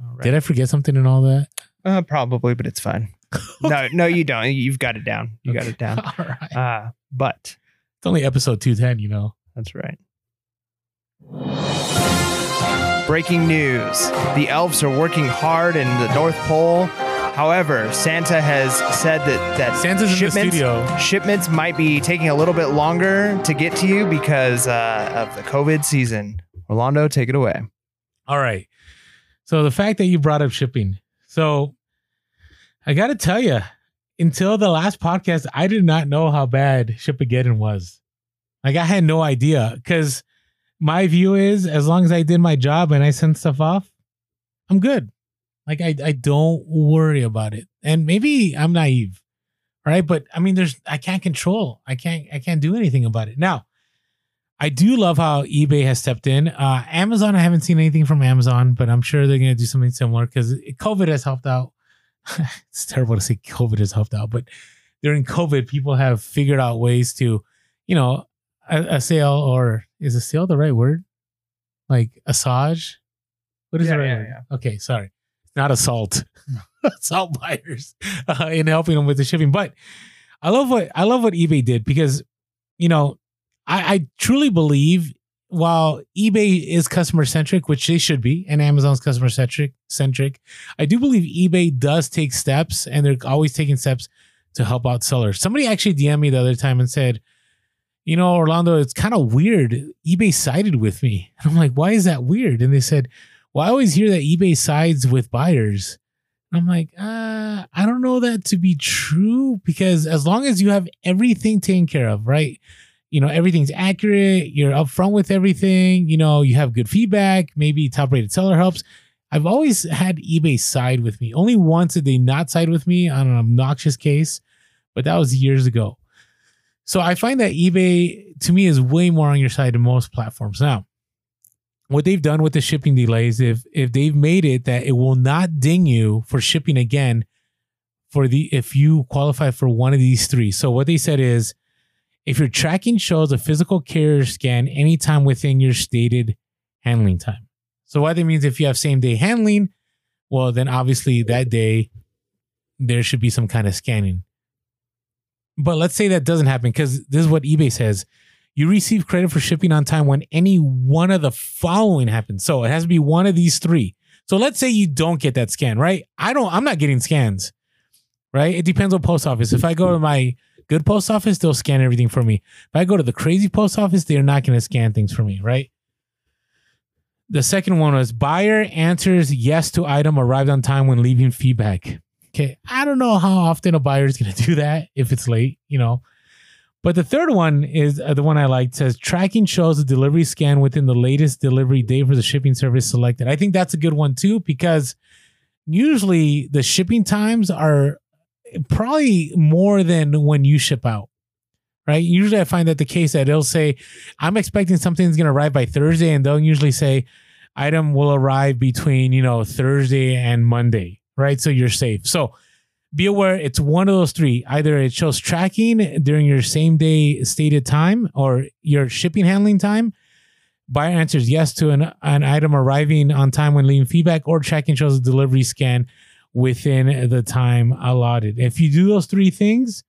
All right. Did I forget something in all that? Uh, probably, but it's fine. no, no, you don't. You've got it down. You got it down. all right. Uh, but It's only episode 210, you know. that's right. Breaking news: The elves are working hard in the North Pole. However, Santa has said that that Santa's in the shipments studio. shipments might be taking a little bit longer to get to you because uh, of the COVID season. Orlando, take it away. All right. So the fact that you brought up shipping. So I got to tell you, until the last podcast, I did not know how bad Shipageddon was. Like I had no idea because my view is as long as I did my job and I sent stuff off, I'm good. Like I, I don't worry about it. And maybe I'm naive. Right. But I mean, there's I can't control. I can't I can't do anything about it. Now, I do love how eBay has stepped in. Uh, Amazon, I haven't seen anything from Amazon, but I'm sure they're going to do something similar because COVID has helped out. it's terrible to say COVID has helped out, but during COVID, people have figured out ways to, you know, a, a sale or is a sale the right word? Like assage? What is Yeah, the right yeah, word? Okay, sorry. Not assault. assault buyers uh, in helping them with the shipping. But I love what I love what eBay did because, you know, I, I truly believe while eBay is customer centric, which they should be, and Amazon's customer centric, centric, I do believe eBay does take steps, and they're always taking steps to help out sellers. Somebody actually DM'd me the other time and said, "You know, Orlando, it's kind of weird. eBay sided with me." And I'm like, "Why is that weird?" And they said, "Well, I always hear that eBay sides with buyers." I'm like, uh, I don't know that to be true because as long as you have everything taken care of, right? you know everything's accurate you're upfront with everything you know you have good feedback maybe top rated seller helps i've always had ebay side with me only once did they not side with me on an obnoxious case but that was years ago so i find that ebay to me is way more on your side than most platforms now what they've done with the shipping delays if if they've made it that it will not ding you for shipping again for the if you qualify for one of these three so what they said is if your tracking shows a physical carrier scan anytime within your stated handling time. So what that means if you have same day handling, well then obviously that day there should be some kind of scanning. But let's say that doesn't happen because this is what eBay says. You receive credit for shipping on time when any one of the following happens. So it has to be one of these three. So let's say you don't get that scan, right? I don't I'm not getting scans. Right? It depends on post office. If I go to my good post office, they'll scan everything for me. If I go to the crazy post office, they're not going to scan things for me, right? The second one was buyer answers yes to item arrived on time when leaving feedback. Okay, I don't know how often a buyer is going to do that if it's late, you know. But the third one is uh, the one I like. Says tracking shows the delivery scan within the latest delivery day for the shipping service selected. I think that's a good one too because usually the shipping times are probably more than when you ship out. Right. Usually I find that the case that it'll say, I'm expecting something's going to arrive by Thursday. And they'll usually say, item will arrive between, you know, Thursday and Monday. Right. So you're safe. So be aware it's one of those three. Either it shows tracking during your same day stated time or your shipping handling time. Buyer answers yes to an, an item arriving on time when leaving feedback, or tracking shows a delivery scan within the time allotted. If you do those three things,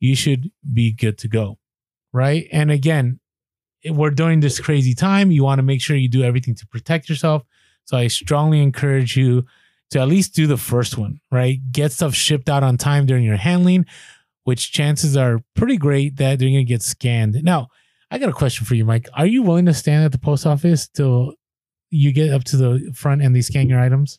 you should be good to go. Right. And again, we're during this crazy time. You want to make sure you do everything to protect yourself. So I strongly encourage you to at least do the first one, right? Get stuff shipped out on time during your handling, which chances are pretty great that they're going to get scanned. Now, I got a question for you, Mike. Are you willing to stand at the post office till you get up to the front and they scan your items?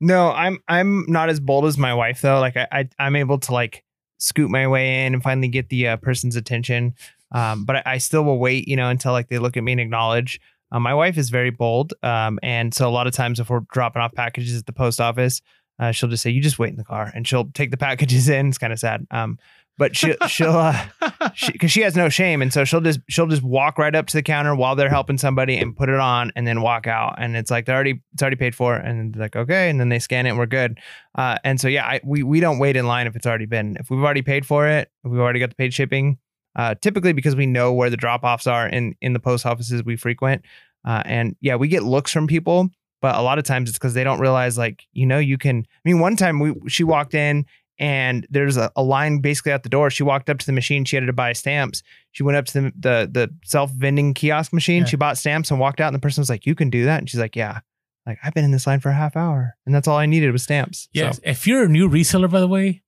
No, I'm I'm not as bold as my wife though. Like I, I I'm able to like scoot my way in and finally get the uh, person's attention. Um, but I, I, still will wait, you know, until like they look at me and acknowledge. Uh, my wife is very bold, um, and so a lot of times if we're dropping off packages at the post office, uh, she'll just say, "You just wait in the car," and she'll take the packages in. It's kind of sad. Um, but she, she'll uh, she because she has no shame, and so she'll just she'll just walk right up to the counter while they're helping somebody and put it on, and then walk out, and it's like they're already it's already paid for, and like okay, and then they scan it, and we're good. Uh, and so yeah, I, we we don't wait in line if it's already been if we've already paid for it, if we've already got the paid shipping. Uh, typically because we know where the drop offs are in in the post offices we frequent, uh, and yeah, we get looks from people but a lot of times it's because they don't realize like you know you can i mean one time we she walked in and there's a, a, line basically at the door. She walked up to the machine. She had to buy stamps. She went up to the the, the self vending kiosk machine. Yeah. She bought stamps and walked out. And the person was like, "You can do that." And she's like, "Yeah." Like I've been in this line for a half hour, and that's all I needed was stamps. Yes. So. If you're a new reseller, by the way,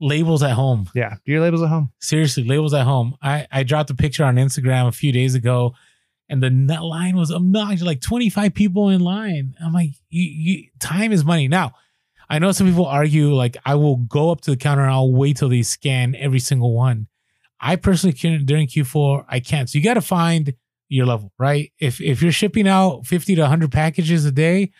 labels at home. Yeah, do your labels at home. Seriously, labels at home. I I dropped a picture on Instagram a few days ago, and the line was obnoxious. Like 25 people in line. I'm like, you, you, time is money now I know some people argue like I will go up to the counter and I'll wait till they scan every single one. I personally can during Q4 I can't. So you got to find your level, right? If if you're shipping out 50 to 100 packages a day,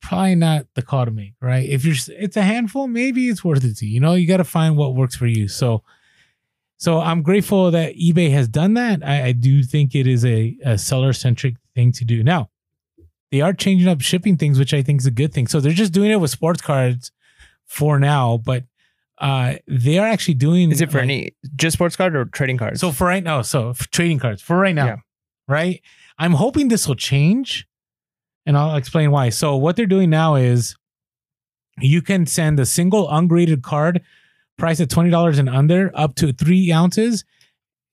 probably not the call to make, right? If you're it's a handful, maybe it's worth it to you. You know, you got to find what works for you. So so I'm grateful that eBay has done that. I, I do think it is a, a seller centric thing to do. Now, they are changing up shipping things, which I think is a good thing. So they're just doing it with sports cards for now, but uh, they are actually doing. Is it for like, any just sports card or trading cards? So for right now, so trading cards for right now, yeah. right? I'm hoping this will change, and I'll explain why. So what they're doing now is you can send a single ungraded card priced at twenty dollars and under, up to three ounces,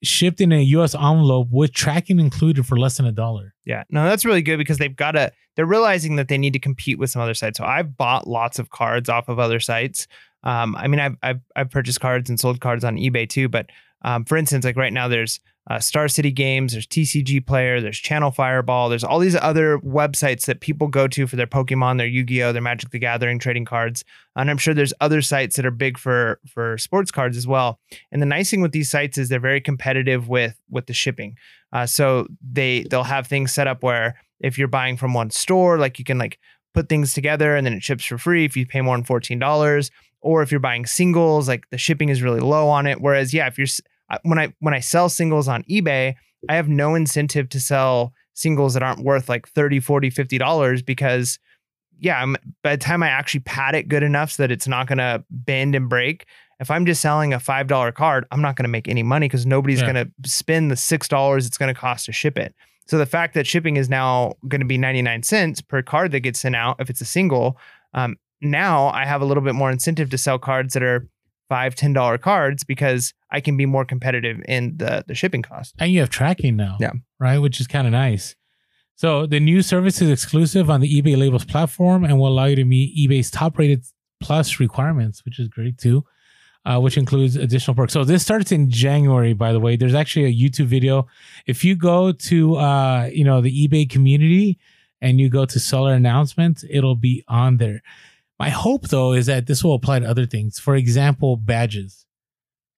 shipped in a U.S. envelope with tracking included for less than a dollar. Yeah, no, that's really good because they've got to. They're realizing that they need to compete with some other sites. So I've bought lots of cards off of other sites. Um, I mean, I've, I've I've purchased cards and sold cards on eBay too. But um, for instance, like right now, there's uh, Star City Games, there's TCG Player, there's Channel Fireball, there's all these other websites that people go to for their Pokemon, their Yu-Gi-Oh, their Magic the Gathering trading cards, and I'm sure there's other sites that are big for for sports cards as well. And the nice thing with these sites is they're very competitive with with the shipping. Uh, so they they'll have things set up where if you're buying from one store, like you can like put things together and then it ships for free if you pay more than fourteen dollars. Or if you're buying singles, like the shipping is really low on it. Whereas, yeah, if you're when I when I sell singles on eBay, I have no incentive to sell singles that aren't worth like 30, 40, 50 dollars because yeah, I'm, by the time I actually pad it good enough so that it's not going to bend and break, if I'm just selling a $5 card, I'm not going to make any money because nobody's yeah. going to spend the $6 it's going to cost to ship it. So the fact that shipping is now going to be 99 cents per card that gets sent out if it's a single, um, now I have a little bit more incentive to sell cards that are five ten dollar cards because I can be more competitive in the the shipping cost. And you have tracking now, yeah, right, which is kind of nice. So the new service is exclusive on the eBay Labels platform and will allow you to meet eBay's top rated plus requirements, which is great too. Uh, which includes additional perks. So this starts in January, by the way. There's actually a YouTube video. If you go to uh, you know the eBay community and you go to seller announcements, it'll be on there. My hope though is that this will apply to other things. For example, badges.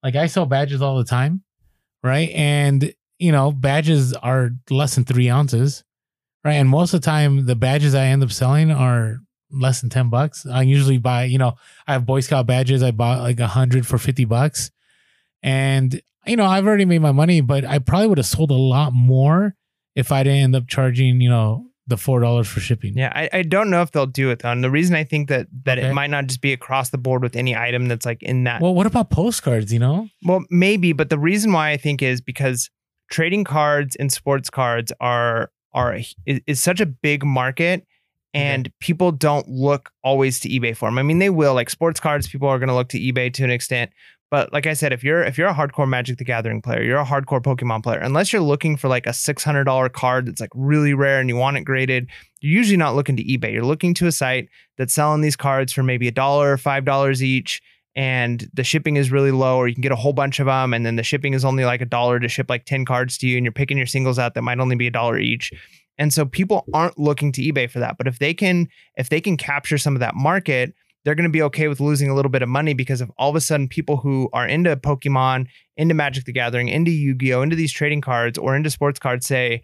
Like I sell badges all the time, right? And you know, badges are less than three ounces, right? And most of the time, the badges I end up selling are less than 10 bucks. I usually buy, you know, I have Boy Scout badges. I bought like a hundred for 50 bucks. And, you know, I've already made my money, but I probably would have sold a lot more if I didn't end up charging, you know, the four dollars for shipping. Yeah, I, I don't know if they'll do it though. And the reason I think that that okay. it might not just be across the board with any item that's like in that. Well, what about postcards? You know. Well, maybe, but the reason why I think is because trading cards and sports cards are are is, is such a big market and people don't look always to eBay for them. I mean, they will like sports cards. People are going to look to eBay to an extent, but like I said, if you're if you're a hardcore Magic the Gathering player, you're a hardcore Pokemon player, unless you're looking for like a $600 card that's like really rare and you want it graded, you're usually not looking to eBay. You're looking to a site that's selling these cards for maybe a dollar, $5 each and the shipping is really low or you can get a whole bunch of them and then the shipping is only like a dollar to ship like 10 cards to you and you're picking your singles out that might only be a dollar each. And so people aren't looking to eBay for that. But if they can if they can capture some of that market, they're going to be okay with losing a little bit of money because if all of a sudden people who are into Pokemon, into Magic the Gathering, into Yu-Gi-Oh, into these trading cards or into sports cards say,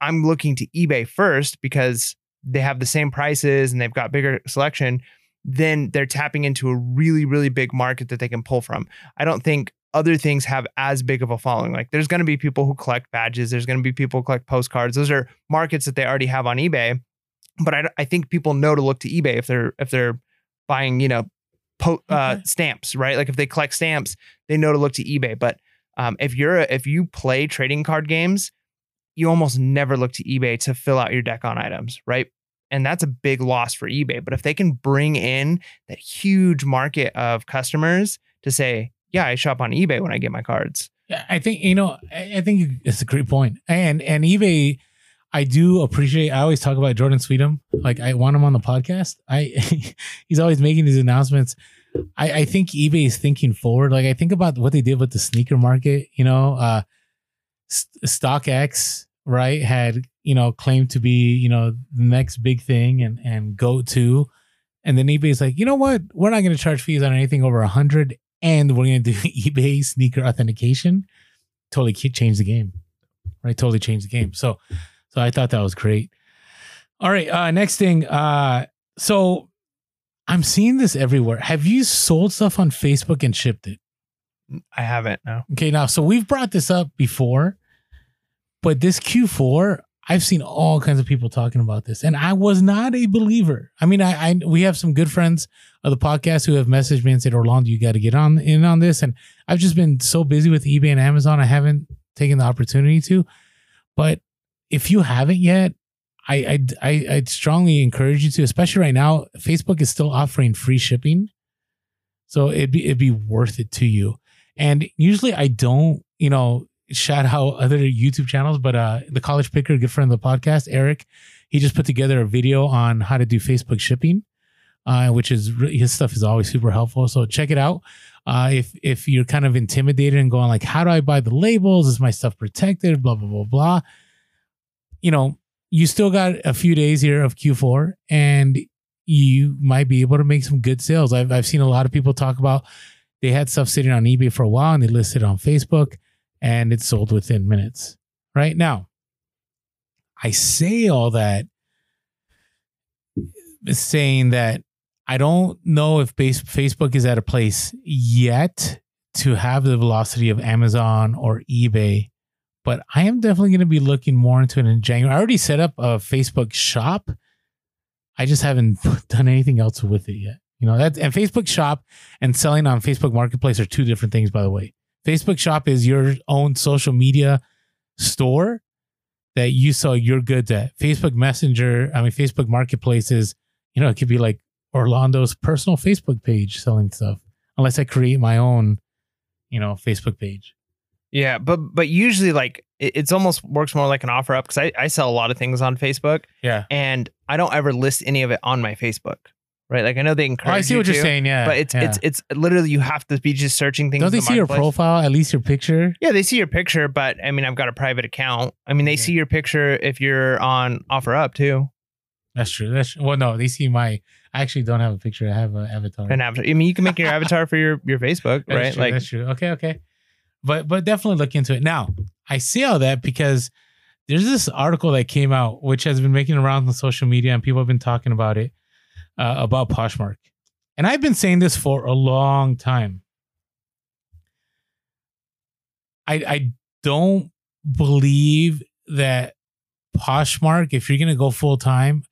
I'm looking to eBay first because they have the same prices and they've got bigger selection, then they're tapping into a really, really big market that they can pull from. I don't think other things have as big of a following. Like there's going to be people who collect badges, there's going to be people who collect postcards. Those are markets that they already have on eBay. But I, I think people know to look to eBay if they're if they're buying, you know, po- uh, stamps, right? Like if they collect stamps, they know to look to eBay. But um, if you're a, if you play trading card games, you almost never look to eBay to fill out your deck on items, right? And that's a big loss for eBay. But if they can bring in that huge market of customers to say, yeah, I shop on eBay when I get my cards. Yeah, I think you know. I I think it's a great point. point, and and eBay. I do appreciate. I always talk about Jordan Sweetnam. Like I want him on the podcast. I he's always making these announcements. I, I think eBay is thinking forward. Like I think about what they did with the sneaker market. You know, uh, StockX right had you know claimed to be you know the next big thing and and go to, and then eBay's like, you know what? We're not going to charge fees on anything over a hundred, and we're going to do eBay sneaker authentication. Totally ki- change the game, right? Totally change the game. So, so I thought that was great. All right, uh, next thing. Uh, so I'm seeing this everywhere. Have you sold stuff on Facebook and shipped it? I haven't. No. Okay, now so we've brought this up before, but this Q4, I've seen all kinds of people talking about this, and I was not a believer. I mean, I, I we have some good friends of the podcast who have messaged me and said, "Orlando, you got to get on in on this." And I've just been so busy with eBay and Amazon, I haven't taken the opportunity to. But if you haven't yet, I I I strongly encourage you to, especially right now. Facebook is still offering free shipping, so it'd be it'd be worth it to you. And usually, I don't, you know, shout out other YouTube channels, but uh, the College Picker, good friend of the podcast, Eric, he just put together a video on how to do Facebook shipping, uh, which is his stuff is always super helpful. So check it out. Uh, if if you're kind of intimidated and going like, how do I buy the labels? Is my stuff protected? Blah blah blah blah. You know, you still got a few days here of Q4, and you might be able to make some good sales. I've I've seen a lot of people talk about they had stuff sitting on eBay for a while and they listed on Facebook and it sold within minutes. Right now, I say all that saying that I don't know if base, Facebook is at a place yet to have the velocity of Amazon or eBay, but I am definitely going to be looking more into it in January. I already set up a Facebook shop. I just haven't done anything else with it yet. You know, that and Facebook shop and selling on Facebook Marketplace are two different things, by the way. Facebook shop is your own social media store that you sell your goods at. Facebook Messenger, I mean, Facebook Marketplace is, you know, it could be like Orlando's personal Facebook page selling stuff, unless I create my own, you know, Facebook page. Yeah, but but usually like it, it's almost works more like an offer up because I, I sell a lot of things on Facebook Yeah. and I don't ever list any of it on my Facebook. Right. Like I know they encourage Oh, I see you what you're saying. Yeah. But it's yeah. it's it's literally you have to be just searching things. Don't they the see your profile, at least your picture? Yeah, they see your picture, but I mean I've got a private account. I mean they Yeah. see your picture if you're on offer up too. That's true. That's well, no, they see my. I actually don't have a picture. I have an avatar. An avatar. I mean you can make your avatar for your your Facebook, right? true, Like that's true. Okay, okay. But but definitely look into it. Now, I say all that because there's this article that came out which has been making around on social media and people have been talking about it uh, about Poshmark. And I've been saying this for a long time. I I don't believe that Poshmark, if you're gonna go full time,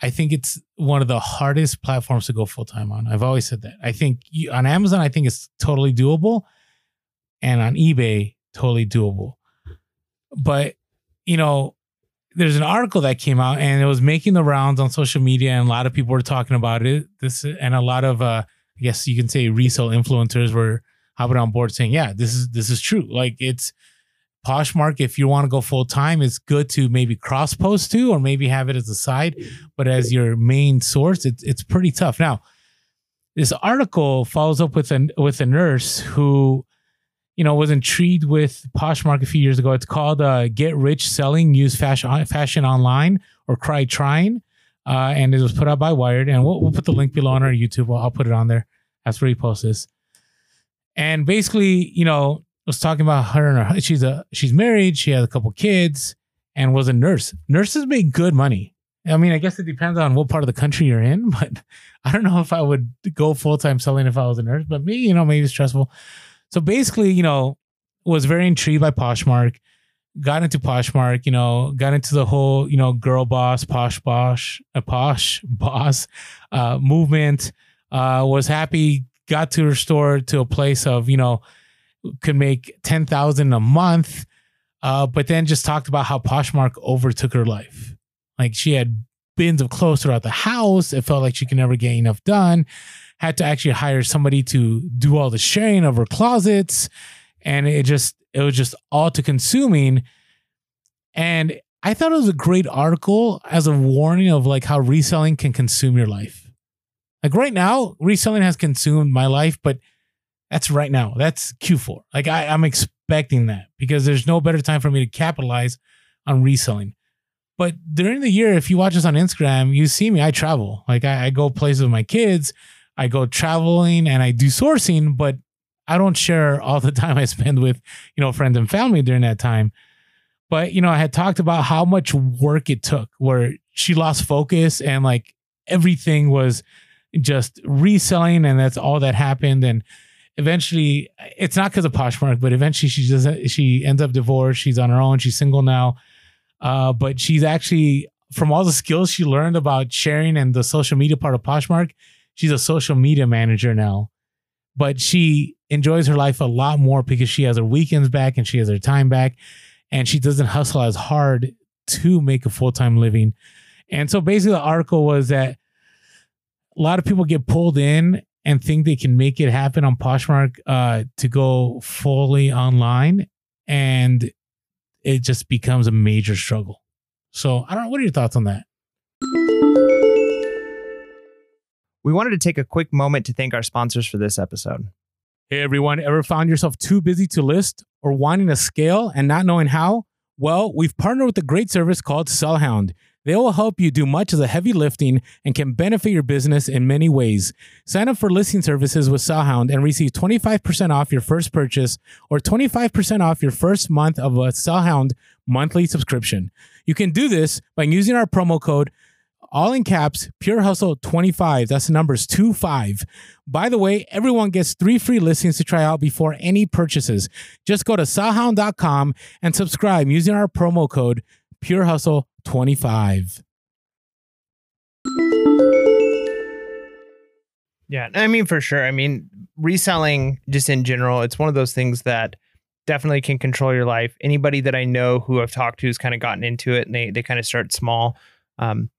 I think it's one of the hardest platforms to go full time on. I've always said that. I think you, on Amazon, I think it's totally doable, and on eBay, totally doable. But you know, there's an article that came out, and it was making the rounds on social media, and a lot of people were talking about it. This and a lot of, uh, I guess you can say, resale influencers were hopping on board saying, "Yeah, this is this is true. Like it's." Poshmark, if you want to go full time, it's good to maybe cross post to, or maybe have it as a side. But as your main source, it's it's pretty tough. Now, this article follows up with an with a nurse who, you know, was intrigued with Poshmark a few years ago. It's called uh, "Get Rich Selling Use Fashion Fashion Online" or "Cry Trying," uh, and it was put out by Wired. And we'll, we'll put the link below on our YouTube. I'll, put it on there. That's where he posts this. And basically, you know, was talking about her and her. She's a she's married. She has a couple kids and was a nurse. Nurses make good money. I mean, I guess it depends on what part of the country you're in, but I don't know if I would go full time selling if I was a nurse. But me, you know, maybe it's stressful. So basically, you know, was very intrigued by Poshmark, got into Poshmark, you know, got into the whole, you know, girl boss, posh bosh, a posh boss uh, movement. Uh, was happy, got to restore store to a place of, you know, could make ten thousand a month. Uh, but then just talked about how Poshmark overtook her life. Like she had bins of clothes throughout the house. It felt like she could never get enough done. Had to actually hire somebody to do all the sharing of her closets. And it just, it was just all to consuming. And I thought it was a great article as a warning of like how reselling can consume your life. Like right now, reselling has consumed my life, but that's right now. That's Q4. Like I, I'm expecting that because there's no better time for me to capitalize on reselling. But during the year, if you watch us on Instagram, you see me. I travel. Like I, I go places with my kids. I go traveling and I do sourcing, but I don't share all the time I spend with, you know, friends and family during that time. But, you know, I had talked about how much work it took where she lost focus and like everything was just reselling and that's all that happened. And eventually it's not because of Poshmark, but eventually she just she ends up divorced. She's on her own. She's single now. Uh, but she's actually from all the skills she learned about sharing and the social media part of Poshmark, she's a social media manager now. But she enjoys her life a lot more because she has her weekends back and she has her time back and she doesn't hustle as hard to make a full-time living. And so basically the article was that a lot of people get pulled in and think they can make it happen on Poshmark uh, to go fully online. And it just becomes a major struggle. So I don't know. What are your thoughts on that? We wanted to take a quick moment to thank our sponsors for this episode. Hey everyone, ever found yourself too busy to list or wanting to scale and not knowing how? Well, we've partnered with a great service called Sellhound. They will help you do much of the heavy lifting and can benefit your business in many ways. Sign up for listing services with Sellhound and receive 25% off your first purchase or 25% off your first month of a Sellhound monthly subscription. You can do this by using our promo code all in caps, Pure Hustle 25. That's the numbers 25. By the way, everyone gets three free listings to try out before any purchases. Just go to sellhound.com and subscribe using our promo code Pure Hustle 25. Yeah, I mean for sure. I mean, reselling just in general, it's one of those things that definitely can control your life. Anybody that I know who I've talked to has kind of gotten into it and they they kind of start small. Um,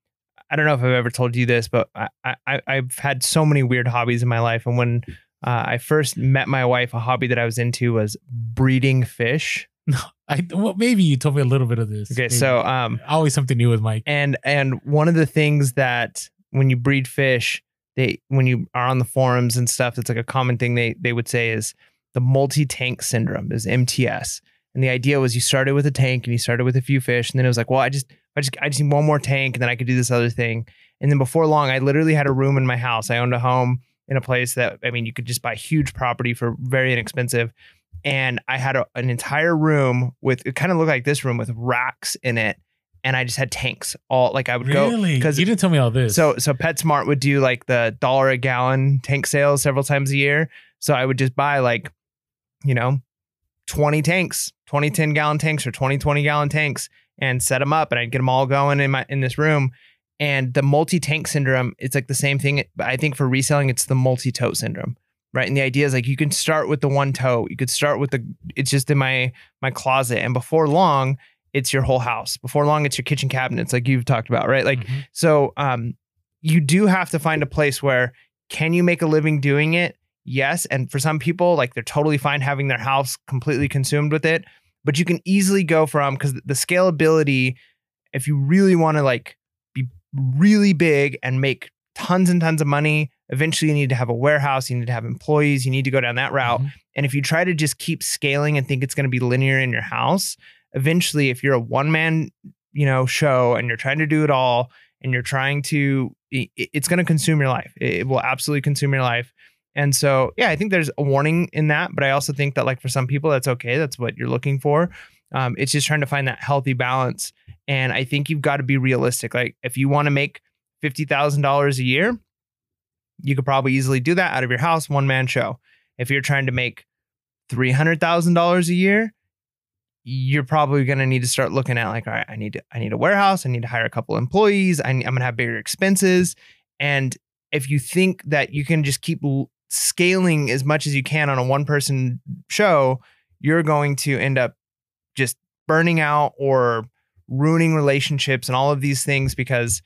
I don't know if I've ever told you this, but I, I I've had so many weird hobbies in my life, and when uh, I first met my wife, a hobby that I was into was breeding fish. No, I well, maybe you told me a little bit of this. Okay, Maybe. so um, always something new with Mike. and and one of the things that when you breed fish, they when you are on the forums and stuff, it's like a common thing they they would say is the multi-tank syndrome is MTS. And the idea was you started with a tank and you started with a few fish, and then it was like, well, I just I just I just need one more tank, and then I could do this other thing. And then before long, I literally had a room in my house. I owned a home in a place that I mean, you could just buy huge property for very inexpensive. And I had a, an entire room with it kind of looked like this room with racks in it, and I just had tanks all like I would go because you didn't tell me all this. so so PetSmart would do like the dollar a gallon tank sales several times a year. So I would just buy like, you know, 20 tanks, 20 10 gallon tanks or 20 20 gallon tanks and set them up and I'd get them all going in my in this room. And the multi-tank syndrome, it's like the same thing. But I think for reselling, it's the multi-toe syndrome. Right. And the idea is like you can start with the one toe. You could start with the it's just in my my closet. And before long, it's your whole house. Before long, it's your kitchen cabinets, like you've talked about, right? Like Mhm. so um, you do have to find a place where can you make a living doing it? Yes. And for some people, like they're totally fine having their house completely consumed with it. But you can easily go from because the scalability, if you really want to like be really big and make tons and tons of money. Eventually, you need to have a warehouse, you need to have employees, you need to go down that route. Mhm. And if you try to just keep scaling and think it's going to be linear in your house, eventually, if you're a one man, you know, show and you're trying to do it all and you're trying to, it's going to consume your life. It will absolutely consume your life. And so, yeah, I think there's a warning in that, but I also think that like for some people, that's okay. That's what you're looking for. Um, it's just trying to find that healthy balance. And I think you've got to be realistic. Like if you want to make fifty thousand dollars a year, you could probably easily do that out of your house, one man show. If you're trying to make three hundred thousand dollars a year, you're probably going to need to start looking at like, all right, I need to, I need a warehouse, I need to hire a couple employees, I, am going to have bigger expenses, and if you think that you can just keep scaling as much as you can on a one person show, you're going to end up just burning out or ruining relationships and all of these things because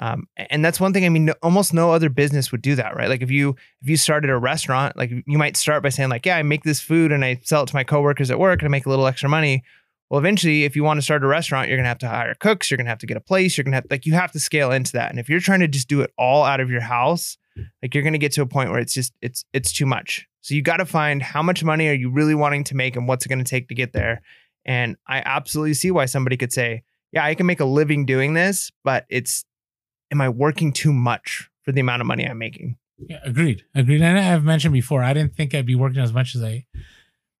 um, and that's one thing i mean no, almost no other business would do that right? Like if you if you started a restaurant like you might start by saying like yeah i make this food and i sell it to my coworkers at work and i make a little extra money. Well eventually if you want to start a restaurant you're going to have to hire cooks you're going to have to get a place you're going to have like you have to scale into that. And if you're trying to just do it all out of your house like you're going to get to a point where it's just it's it's too much so you got to find how much money are you really wanting to make and what's it going to take to get there and i absolutely see why somebody could say yeah i can make a living doing this but it's am i working too much for the amount of money i'm making Yeah, agreed. Agreed. And I've mentioned before, I didn't think I'd be working as much as I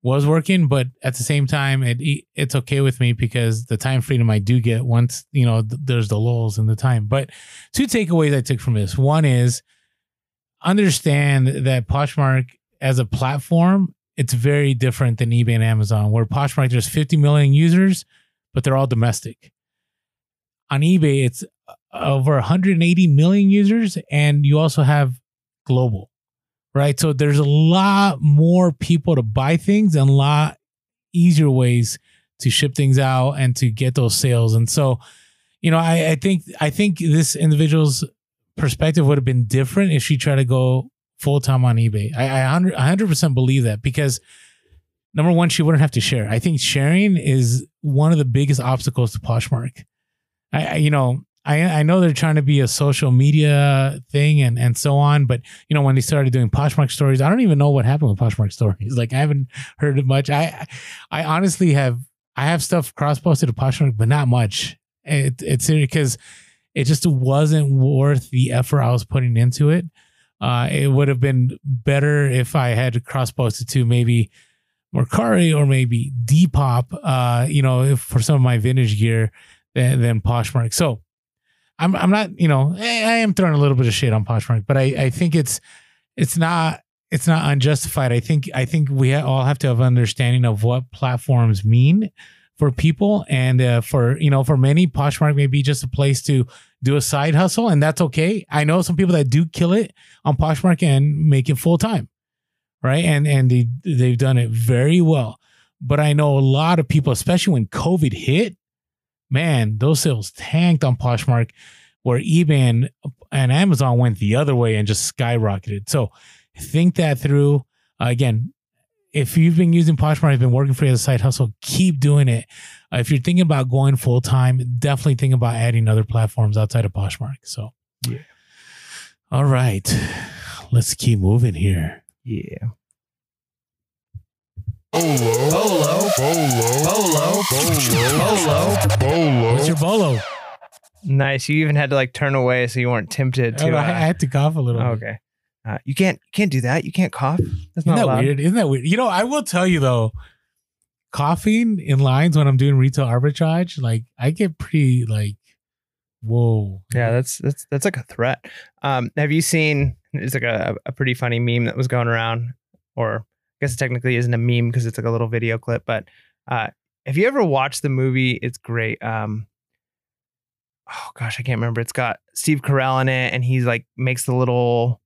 was working, but at the same time, it it's okay with me because the time freedom I do get once you know th- there's the lulls in the time. But two takeaways I took from this: one is understand that Poshmark as a platform, it's very different than eBay and Amazon. Where Poshmark there's 50 million users, but they're all domestic. On eBay, it's uh, over 180 million users, and you also have global, right? So there's a lot more people to buy things and a lot easier ways to ship things out and to get those sales. And so, you know, I, I think I think this individual's perspective would have been different if she tried to go full time on eBay. I, I 100 100% believe that because number one, she wouldn't have to share. I think sharing is one of the biggest obstacles to Poshmark. I, I you know, I I know they're trying to be a social media thing and and so on, but you know when they started doing Poshmark stories, I don't even know what happened with Poshmark stories. Like I haven't heard much. I I honestly have I have stuff cross posted to Poshmark, but not much. It, it's because it just wasn't worth the effort I was putting into it. Uh, it would have been better if I had cross posted to maybe Mercari or maybe Depop, uh, you know, for some of my vintage gear than, than Poshmark. So I'm I'm not, you know, I, I am throwing a little bit of shade on Poshmark, but I, I think it's it's not it's not unjustified. I think I think we all have to have understanding of what platforms mean for people, and uh, for you know, for many, Poshmark may be just a place to do a side hustle, and that's okay. I know some people that do kill it on Poshmark and make it full time, right? And and they they've done it very well. But I know a lot of people, especially when COVID hit, man, those sales tanked on Poshmark, where eBay and, and Amazon went the other way and just skyrocketed. So think that through. Uh, again, if you've been using Poshmark, it's been working for you as a side hustle, keep doing it. Uh, if you're thinking about going full time, definitely think about adding other platforms outside of Poshmark. So, Yeah. All right, let's keep moving here. yeah Bolo. Bolo. Bolo. Bolo. Bolo. Bolo. What's your bolo? nice you even had to like turn away so you weren't tempted to Oh, I, I uh, had to cough a little. bit. okay uh, you can't can't do that you can't cough that's Isn't not that allowed. weird? Isn't that weird? You know, I will tell you though, coughing in lines when I'm doing retail arbitrage, like I get pretty like, whoa. Yeah, that's that's that's like a threat. Um, have you seen? It's like a, a pretty funny meme that was going around, or I guess it technically isn't a meme because it's like a little video clip. But uh, have you ever watched the movie? It's great. Um, oh gosh, I can't remember. It's got Steve Carell in it, and he's like makes the little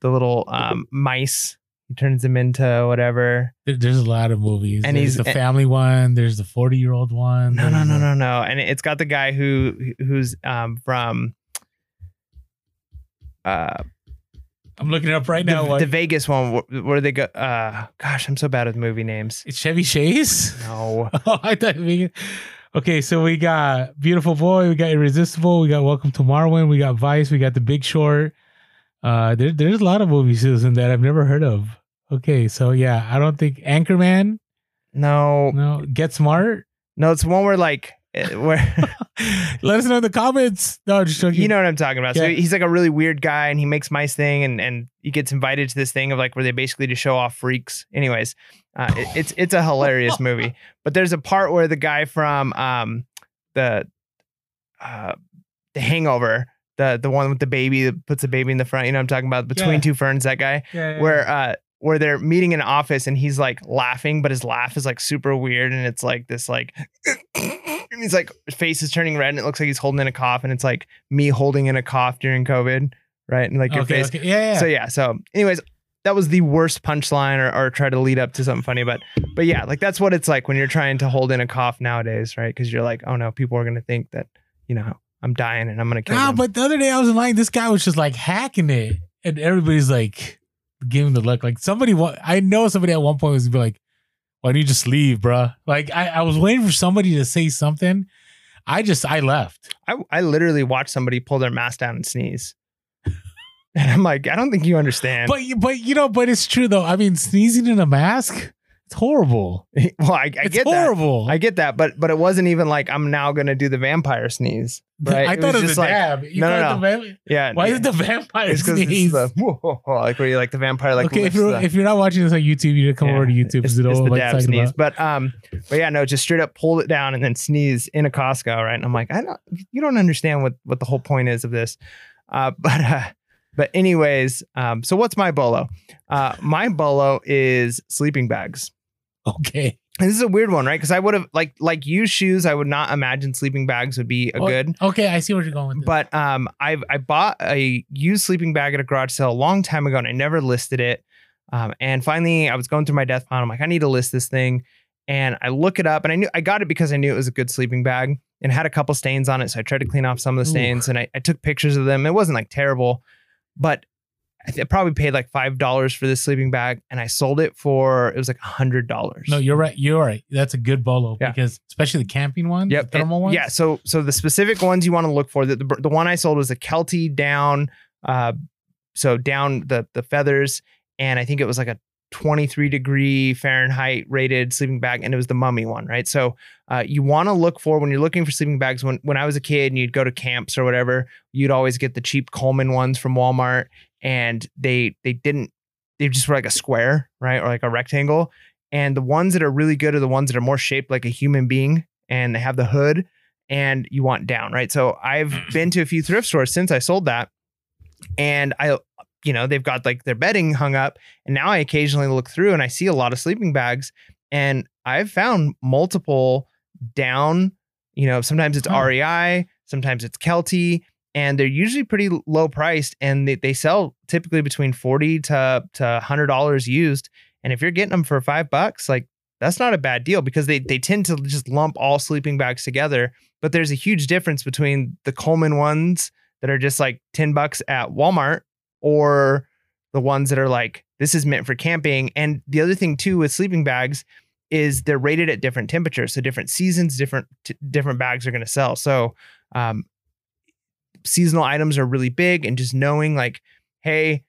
the little um mice. He turns them into whatever. There- there's a lot of movies. And there's he's- the family one. There's the 40 year old one. No, no, there's no, the- no, no. And it's got the guy who who's um from uh I'm looking it up right the, now. What- the Vegas one wh- where they go. Uh, gosh, I'm so bad with movie names. it's Chevy Chase. No, Oh, I thought we. Okay, so we got Beautiful Boy, we got Irresistible, we got Welcome to Marwen, we got Vice, we got The Big Short, Uh, there, there's a lot of movies Susan that I've never heard of. Okay, so yeah, I don't think Anchorman. No, No, Get Smart. no, it's one where like eh, where Let us know in the comments. No, just joking. you know what I'm talking about. So he's like a really weird guy, and he makes mice thing, and and he gets invited to this thing of like where they basically just show off freaks. Anyways, uh, it- it's it's a hilarious movie. But there's a part where the guy from um the uh the Hangover. The, the one with the baby that puts the baby in the front, you know what I'm talking about between Yeah. two ferns, that guy. Yeah, yeah, where uh where they're meeting in an office and he's like laughing, but his laugh is like super weird and it's like this like and he's like his face is turning red and it looks like he's holding in a cough and it's like me holding in a cough during COVID, right? And like your okay, face. okay. Yeah, yeah. So yeah, so anyways, that was the worst punchline or, or try to lead up to something funny, but but yeah, like that's what it's like when you're trying to hold in a cough nowadays, right? Because you're like, oh no, people are gonna think that you know I'm dying and I'm gonna kill Nah, them. but the other day I was in line. This guy was just like hacking it, and everybody's like giving the look. Like somebody, wa- I know somebody at one point was be like, "Why don't you just leave, bruh? Like I, I was waiting for somebody to say something. I just, I left. I, I literally watched somebody pull their mask down and sneeze. And I'm like, I don't think you understand. But you- but you know, but it's true though. I mean, sneezing in a mask, it's horrible. well, I, I it's get that. horrible. I get that, but but it wasn't even like I'm now gonna do the vampire sneeze, right? I thought it was, a like, dab. You no, no, it the va- yeah. Why yeah. is it the vampire It's because it's sneeze? the like where you like the vampire like okay, if you're the- if you're not watching this on YouTube, you need to come Yeah, over to YouTube. It's, it's know the what dab sneeze, about. but um, but yeah, no, just straight up pulled it down and then sneeze in a Costco, right? And I'm like, I don't, you don't understand what what the whole point is of this, uh, but uh, but anyways, um, so what's my bolo? Uh, my bolo is sleeping bags. Okay. And this is a weird one, right? Because I would have like like used shoes. I would not imagine sleeping bags would be a Oh, good. Okay, I see where you're going with this. But um, I I bought a used sleeping bag at a garage sale a long time ago, and I never listed it. Um, and finally, I was going through my death pile. I'm like, I need to list this thing, and I look it up, and I knew I got it because I knew it was a good sleeping bag and had a couple stains on it. So I tried to clean off some of the Ooh. stains, and I, I took pictures of them. It wasn't like terrible, but I th- probably paid like five dollars for this sleeping bag, and I sold it for it was like a hundred dollars. No, you're right. You're right. That's a good bolo Yeah. because especially the camping ones, Yep. the thermal ones. Yeah. So so the specific ones you want to look for the, the the one I sold was a Kelty down, uh, so down the the feathers, and I think it was like a 23 degree Fahrenheit rated sleeping bag, and it was the mummy one, right? So uh, you want to look for when you're looking for sleeping bags. When when I was a kid and you'd go to camps or whatever, you'd always get the cheap Coleman ones from Walmart, and they they didn't they just were like a square, right, or like a rectangle. And the ones that are really good are the ones that are more shaped like a human being, and they have the hood, and you want down, right? So I've been to a few thrift stores since I sold that, and I, you know, they've got like their bedding hung up, and now I occasionally look through and I see a lot of sleeping bags, and I've found multiple down. You know, sometimes it's oh. Huh. REI, sometimes it's Kelty, and they're usually pretty low priced, and they, they sell typically between forty to to hundred dollars used. And if you're getting them for five bucks, like that's not a bad deal because they they tend to just lump all sleeping bags together. But there's a huge difference between the Coleman ones that are just like 10 bucks at Walmart or the ones that are like this is meant for camping. And the other thing too with sleeping bags is they're rated at different temperatures. So different seasons, different t- different bags are going to sell. So um, seasonal items are really big, and just knowing like, hey,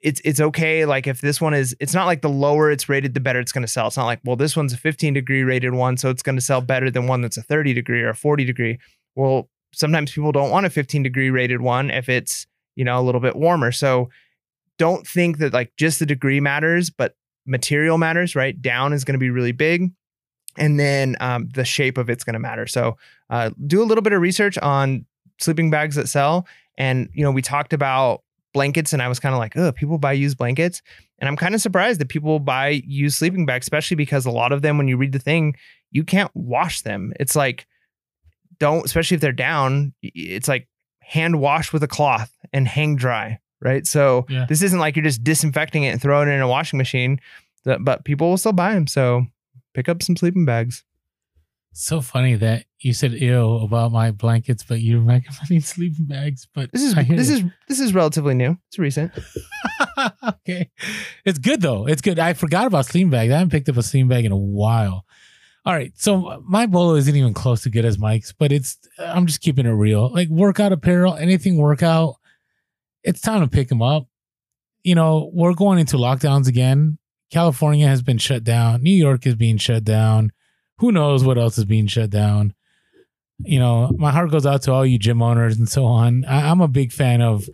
it's it's okay. Like if this one is, it's not like the lower it's rated, the better it's going to sell. It's not like well, this one's a 15 degree rated one, so it's going to sell better than one that's a 30 degree or a 40 degree. Well, sometimes people don't want a 15 degree rated one if it's you know a little bit warmer. So don't think that like just the degree matters, but material matters, right? Down is going to be really big. And then um, the shape of it's going to matter. So uh, do a little bit of research on sleeping bags that sell. And, you know, we talked about blankets and I was kind of like, oh, people buy used blankets. And I'm kind of surprised that people buy used sleeping bags, especially because a lot of them, when you read the thing, you can't wash them. It's like, don't, especially if they're down, it's like hand wash with a cloth and hang dry, right? So Yeah. this isn't like you're just disinfecting it and throwing it in a washing machine, but people will still buy them. So pick up some sleeping bags. So funny that you said ew about my blankets, but you're recommending sleeping bags. But This is this you. is this is relatively new. It's recent. okay. It's good though. It's good. I forgot about sleeping bags. I haven't picked up a sleeping bag in a while. All right. So my bolo isn't even close to good as Mike's, but it's I'm just keeping it real. Like workout apparel, anything workout, it's time to pick them up. You know, we're going into lockdowns again. California has been shut down. New York is being shut down. Who knows what else is being shut down? You know, my heart goes out to all you gym owners and so on. I, I'm a big fan of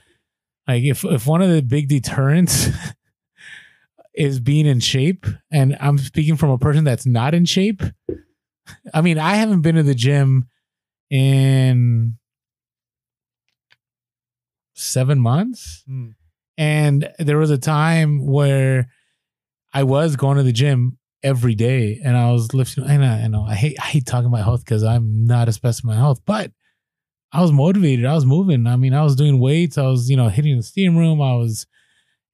like if if one of the big deterrents is being in shape, and I'm speaking from a person that's not in shape. I mean, I haven't been to the gym in seven months. Hmm. And there was a time where I was going to the gym every day and I was lifting. I know, I know, I hate, I hate talking about health because I'm not a specimen of health, but I was motivated. I was moving. I mean, I was doing weights. I was, you know, hitting the steam room. I was,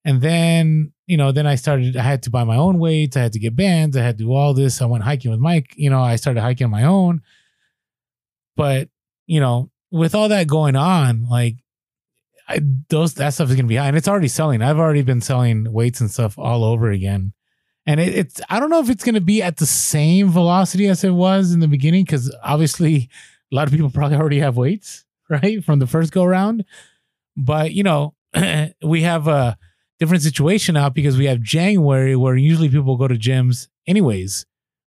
and then, you know, then I started, I had to buy my own weights. I had to get bands. I had to do all this. I went hiking with Mike. You know, I started hiking on my own. But, you know, with all that going on, like, I, those that stuff is gonna be high, and it's already selling. I've already been selling weights and stuff all over again, and it, it's I don't know if it's gonna be at the same velocity as it was in the beginning because obviously a lot of people probably already have weights right from the first go round, but you know we have a different situation now because we have January where usually people go to gyms anyways,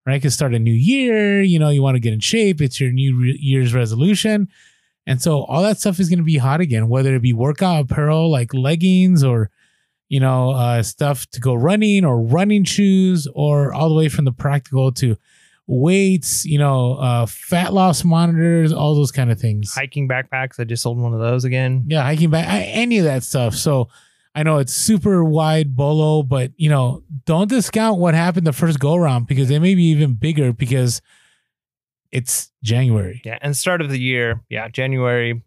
right? Because start a new year, you know, you want to get in shape. It's your new re- year's resolution. And so all that stuff is going to be hot again, whether it be workout apparel like leggings or, you know, uh, stuff to go running or running shoes or all the way from the practical to weights, you know, uh, fat loss monitors, all those kind of things. Hiking backpacks. I just sold one of those again. Yeah, hiking back, any of that stuff. So I know it's super wide bolo, but you know, don't discount what happened the first go around because they may be even bigger because it's January. Yeah, and start of the year, yeah, January,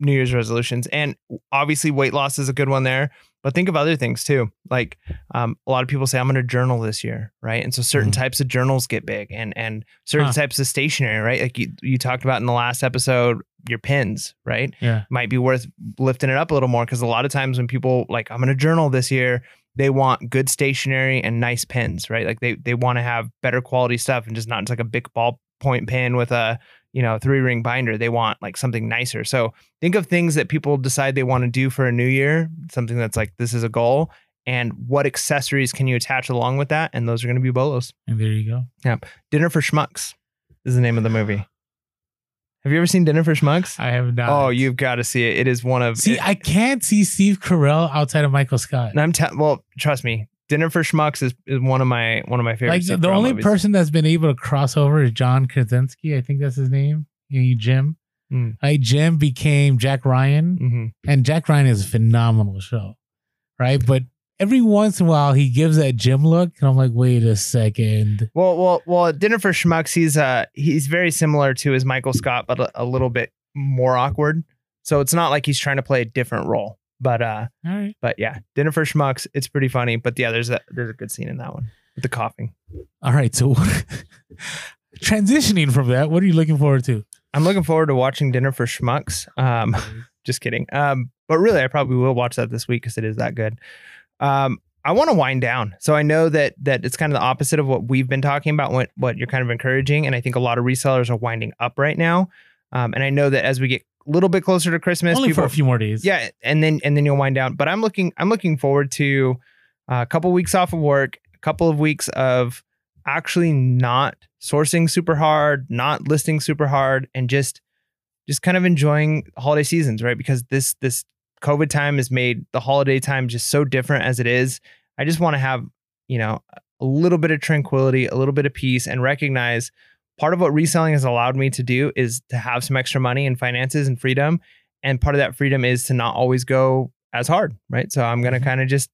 New Year's resolutions, and obviously weight loss is a good one there. But think of other things too. Like um, a lot of people say, "I'm going to journal this year," right? And so certain Mhm. types of journals get big, and and certain Huh. types of stationery, right? Like you, you talked about in the last episode, your pins, right? Yeah. Might be worth lifting it up a little more because a lot of times when people like, "I'm going to journal this year," they want good stationery and nice pins, right? Like they they want to have better quality stuff and just not just like a big ballpoint pen with a you know three ring binder. They want like something nicer. So think of things that people decide they want to do for a new year, something that's like this is a goal, and what accessories can you attach along with that? And those are going to be bolos. And there you go. Yeah, dinner for Schmucks is the name of the movie. Have you ever seen Dinner for Schmucks? I have not. Oh, you've got to see it. It is one of see. it- I can't see Steve Carell outside of Michael Scott. And I'm te- well, trust me. Dinner for Schmucks is, is one of my one of my favorite. like the, Steve the Carell only movies. person that's been able to cross over is John Krasinski. I think that's his name. You know, Jim. Mm. Like Jim became Jack Ryan, Mhm. and Jack Ryan is a phenomenal show, right? But every once in a while, he gives that Jim look, and I'm like, wait a second. Well, well, well. at Dinner for Schmucks. He's uh he's very similar to his Michael Scott, but a, a little bit more awkward. So it's not like he's trying to play a different role. But uh, right. but yeah, Dinner for Schmucks. It's pretty funny. But yeah, there's a there's a good scene in that one with the coughing. All right. So, transitioning from that, what are you looking forward to? I'm looking forward to watching Dinner for Schmucks. Um, just kidding. Um, but really, I probably will watch that this week because it is that good. Um, I want to wind down. So I know that that it's kind of the opposite of what we've been talking about, what what you're kind of encouraging, and I think a lot of resellers are winding up right now. Um, and I know that as we get a little bit closer to Christmas, Only people, for a few more days. yeah, and then and then you'll wind down. But I'm looking I'm looking forward to uh, a couple weeks off of work, a couple of weeks of actually not sourcing super hard, not listing super hard, and just just kind of enjoying holiday seasons, right? Because this this COVID time has made the holiday time just so different as it is. I just want to have, you know, a little bit of tranquility, a little bit of peace, and recognize part of what reselling has allowed me to do is to have some extra money and finances and freedom. And part of that freedom is to not always go as hard, right? So I'm gonna Mhm. kind of just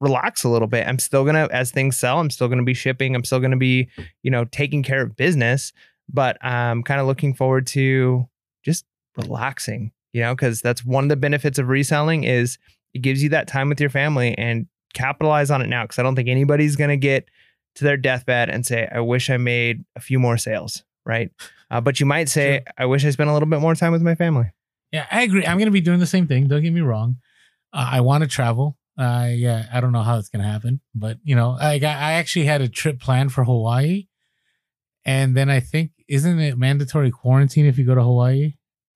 relax a little bit. I'm still gonna, as things sell, I'm still gonna be shipping. I'm still gonna be, you know, taking care of business. But I'm kind of looking forward to just relaxing, you know, because that's one of the benefits of reselling is it gives you that time with your family and capitalize on it now. Because I don't think anybody's gonna get to their deathbed and say, "I wish I made a few more sales," right? Uh, but you might say, True. "I wish I spent a little bit more time with my family." Yeah, I agree. I'm going to be doing the same thing. Don't get me wrong. Uh, I want to travel. Uh, yeah, I don't know how it's going to happen, but you know, I I actually had a trip planned for Hawaii, and then I think isn't it mandatory quarantine if you go to Hawaii?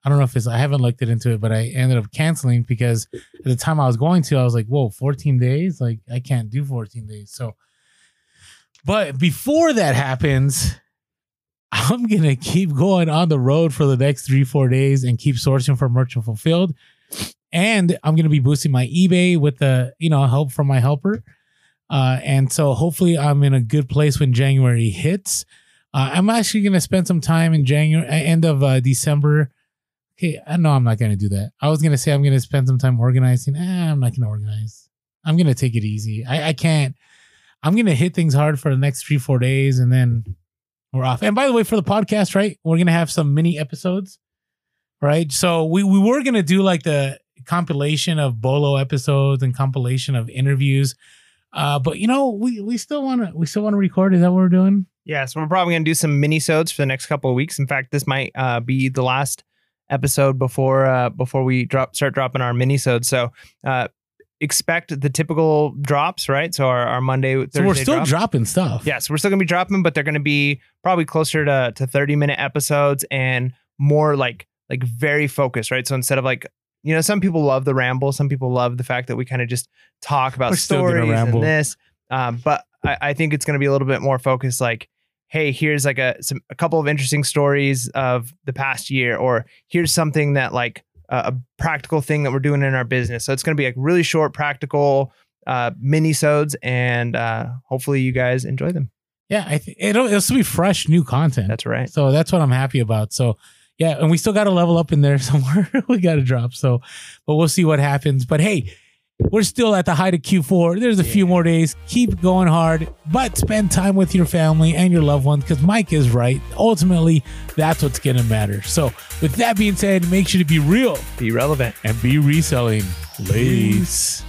I don't know if it's I haven't looked it into it, but I ended up canceling because at the time I was going to, I was like, whoa, 14 days? Like I can't do 14 days. So but before that happens, I'm gonna keep going on the road for the next three, four days and keep sourcing for merchant fulfilled. And I'm gonna be boosting my eBay with the, you know, help from my helper. Uh, and so hopefully I'm in a good place when January hits. Uh, I'm actually gonna spend some time in January, end of uh, December. Okay, I know I'm not gonna do that. I was gonna say I'm gonna spend some time organizing. Eh, I'm not gonna organize. I'm gonna take it easy. I, I can't. I'm gonna hit things hard for the next three, four days, and then we're off. And by the way, for the podcast, right, we're gonna have some mini episodes, right? So we we were gonna do like the compilation of Bolo episodes and compilation of interviews. Uh, but you know, we we still wanna we still wanna record. Is that what we're doing? Yeah, so we're probably gonna do some mini sodes for the next couple of weeks. In fact, this might uh, be the last episode before uh, before we drop start dropping our mini sodes. So uh, expect the typical drops, right? So our, our Monday, Thursday So we're still drop. dropping stuff. Yes, we're still gonna be dropping, but they're gonna be probably closer to to 30 minute episodes and more like like very focused, right? So instead of like you know, some people love the ramble, some people love the fact that we kind of just talk about We're stories and this. Um, but I, I think it's gonna be a little bit more focused, like, hey, here's like a some a couple of interesting stories of the past year, or here's something that like a, a practical thing that we're doing in our business. So it's gonna be like really short, practical uh mini sodes and uh hopefully you guys enjoy them. Yeah, I th- it'll it'll still be fresh, new content. That's right. So that's what I'm happy about. So yeah, and we still got to level up in there somewhere. we got to drop. So, but we'll see what happens. But hey, we're still at the height of Q4. There's a few more days. Keep going hard, but spend time with your family and your loved ones because Mike is right. Ultimately, that's what's going to matter. So, with that being said, make sure to be real Be relevant. and be reselling. Ladies.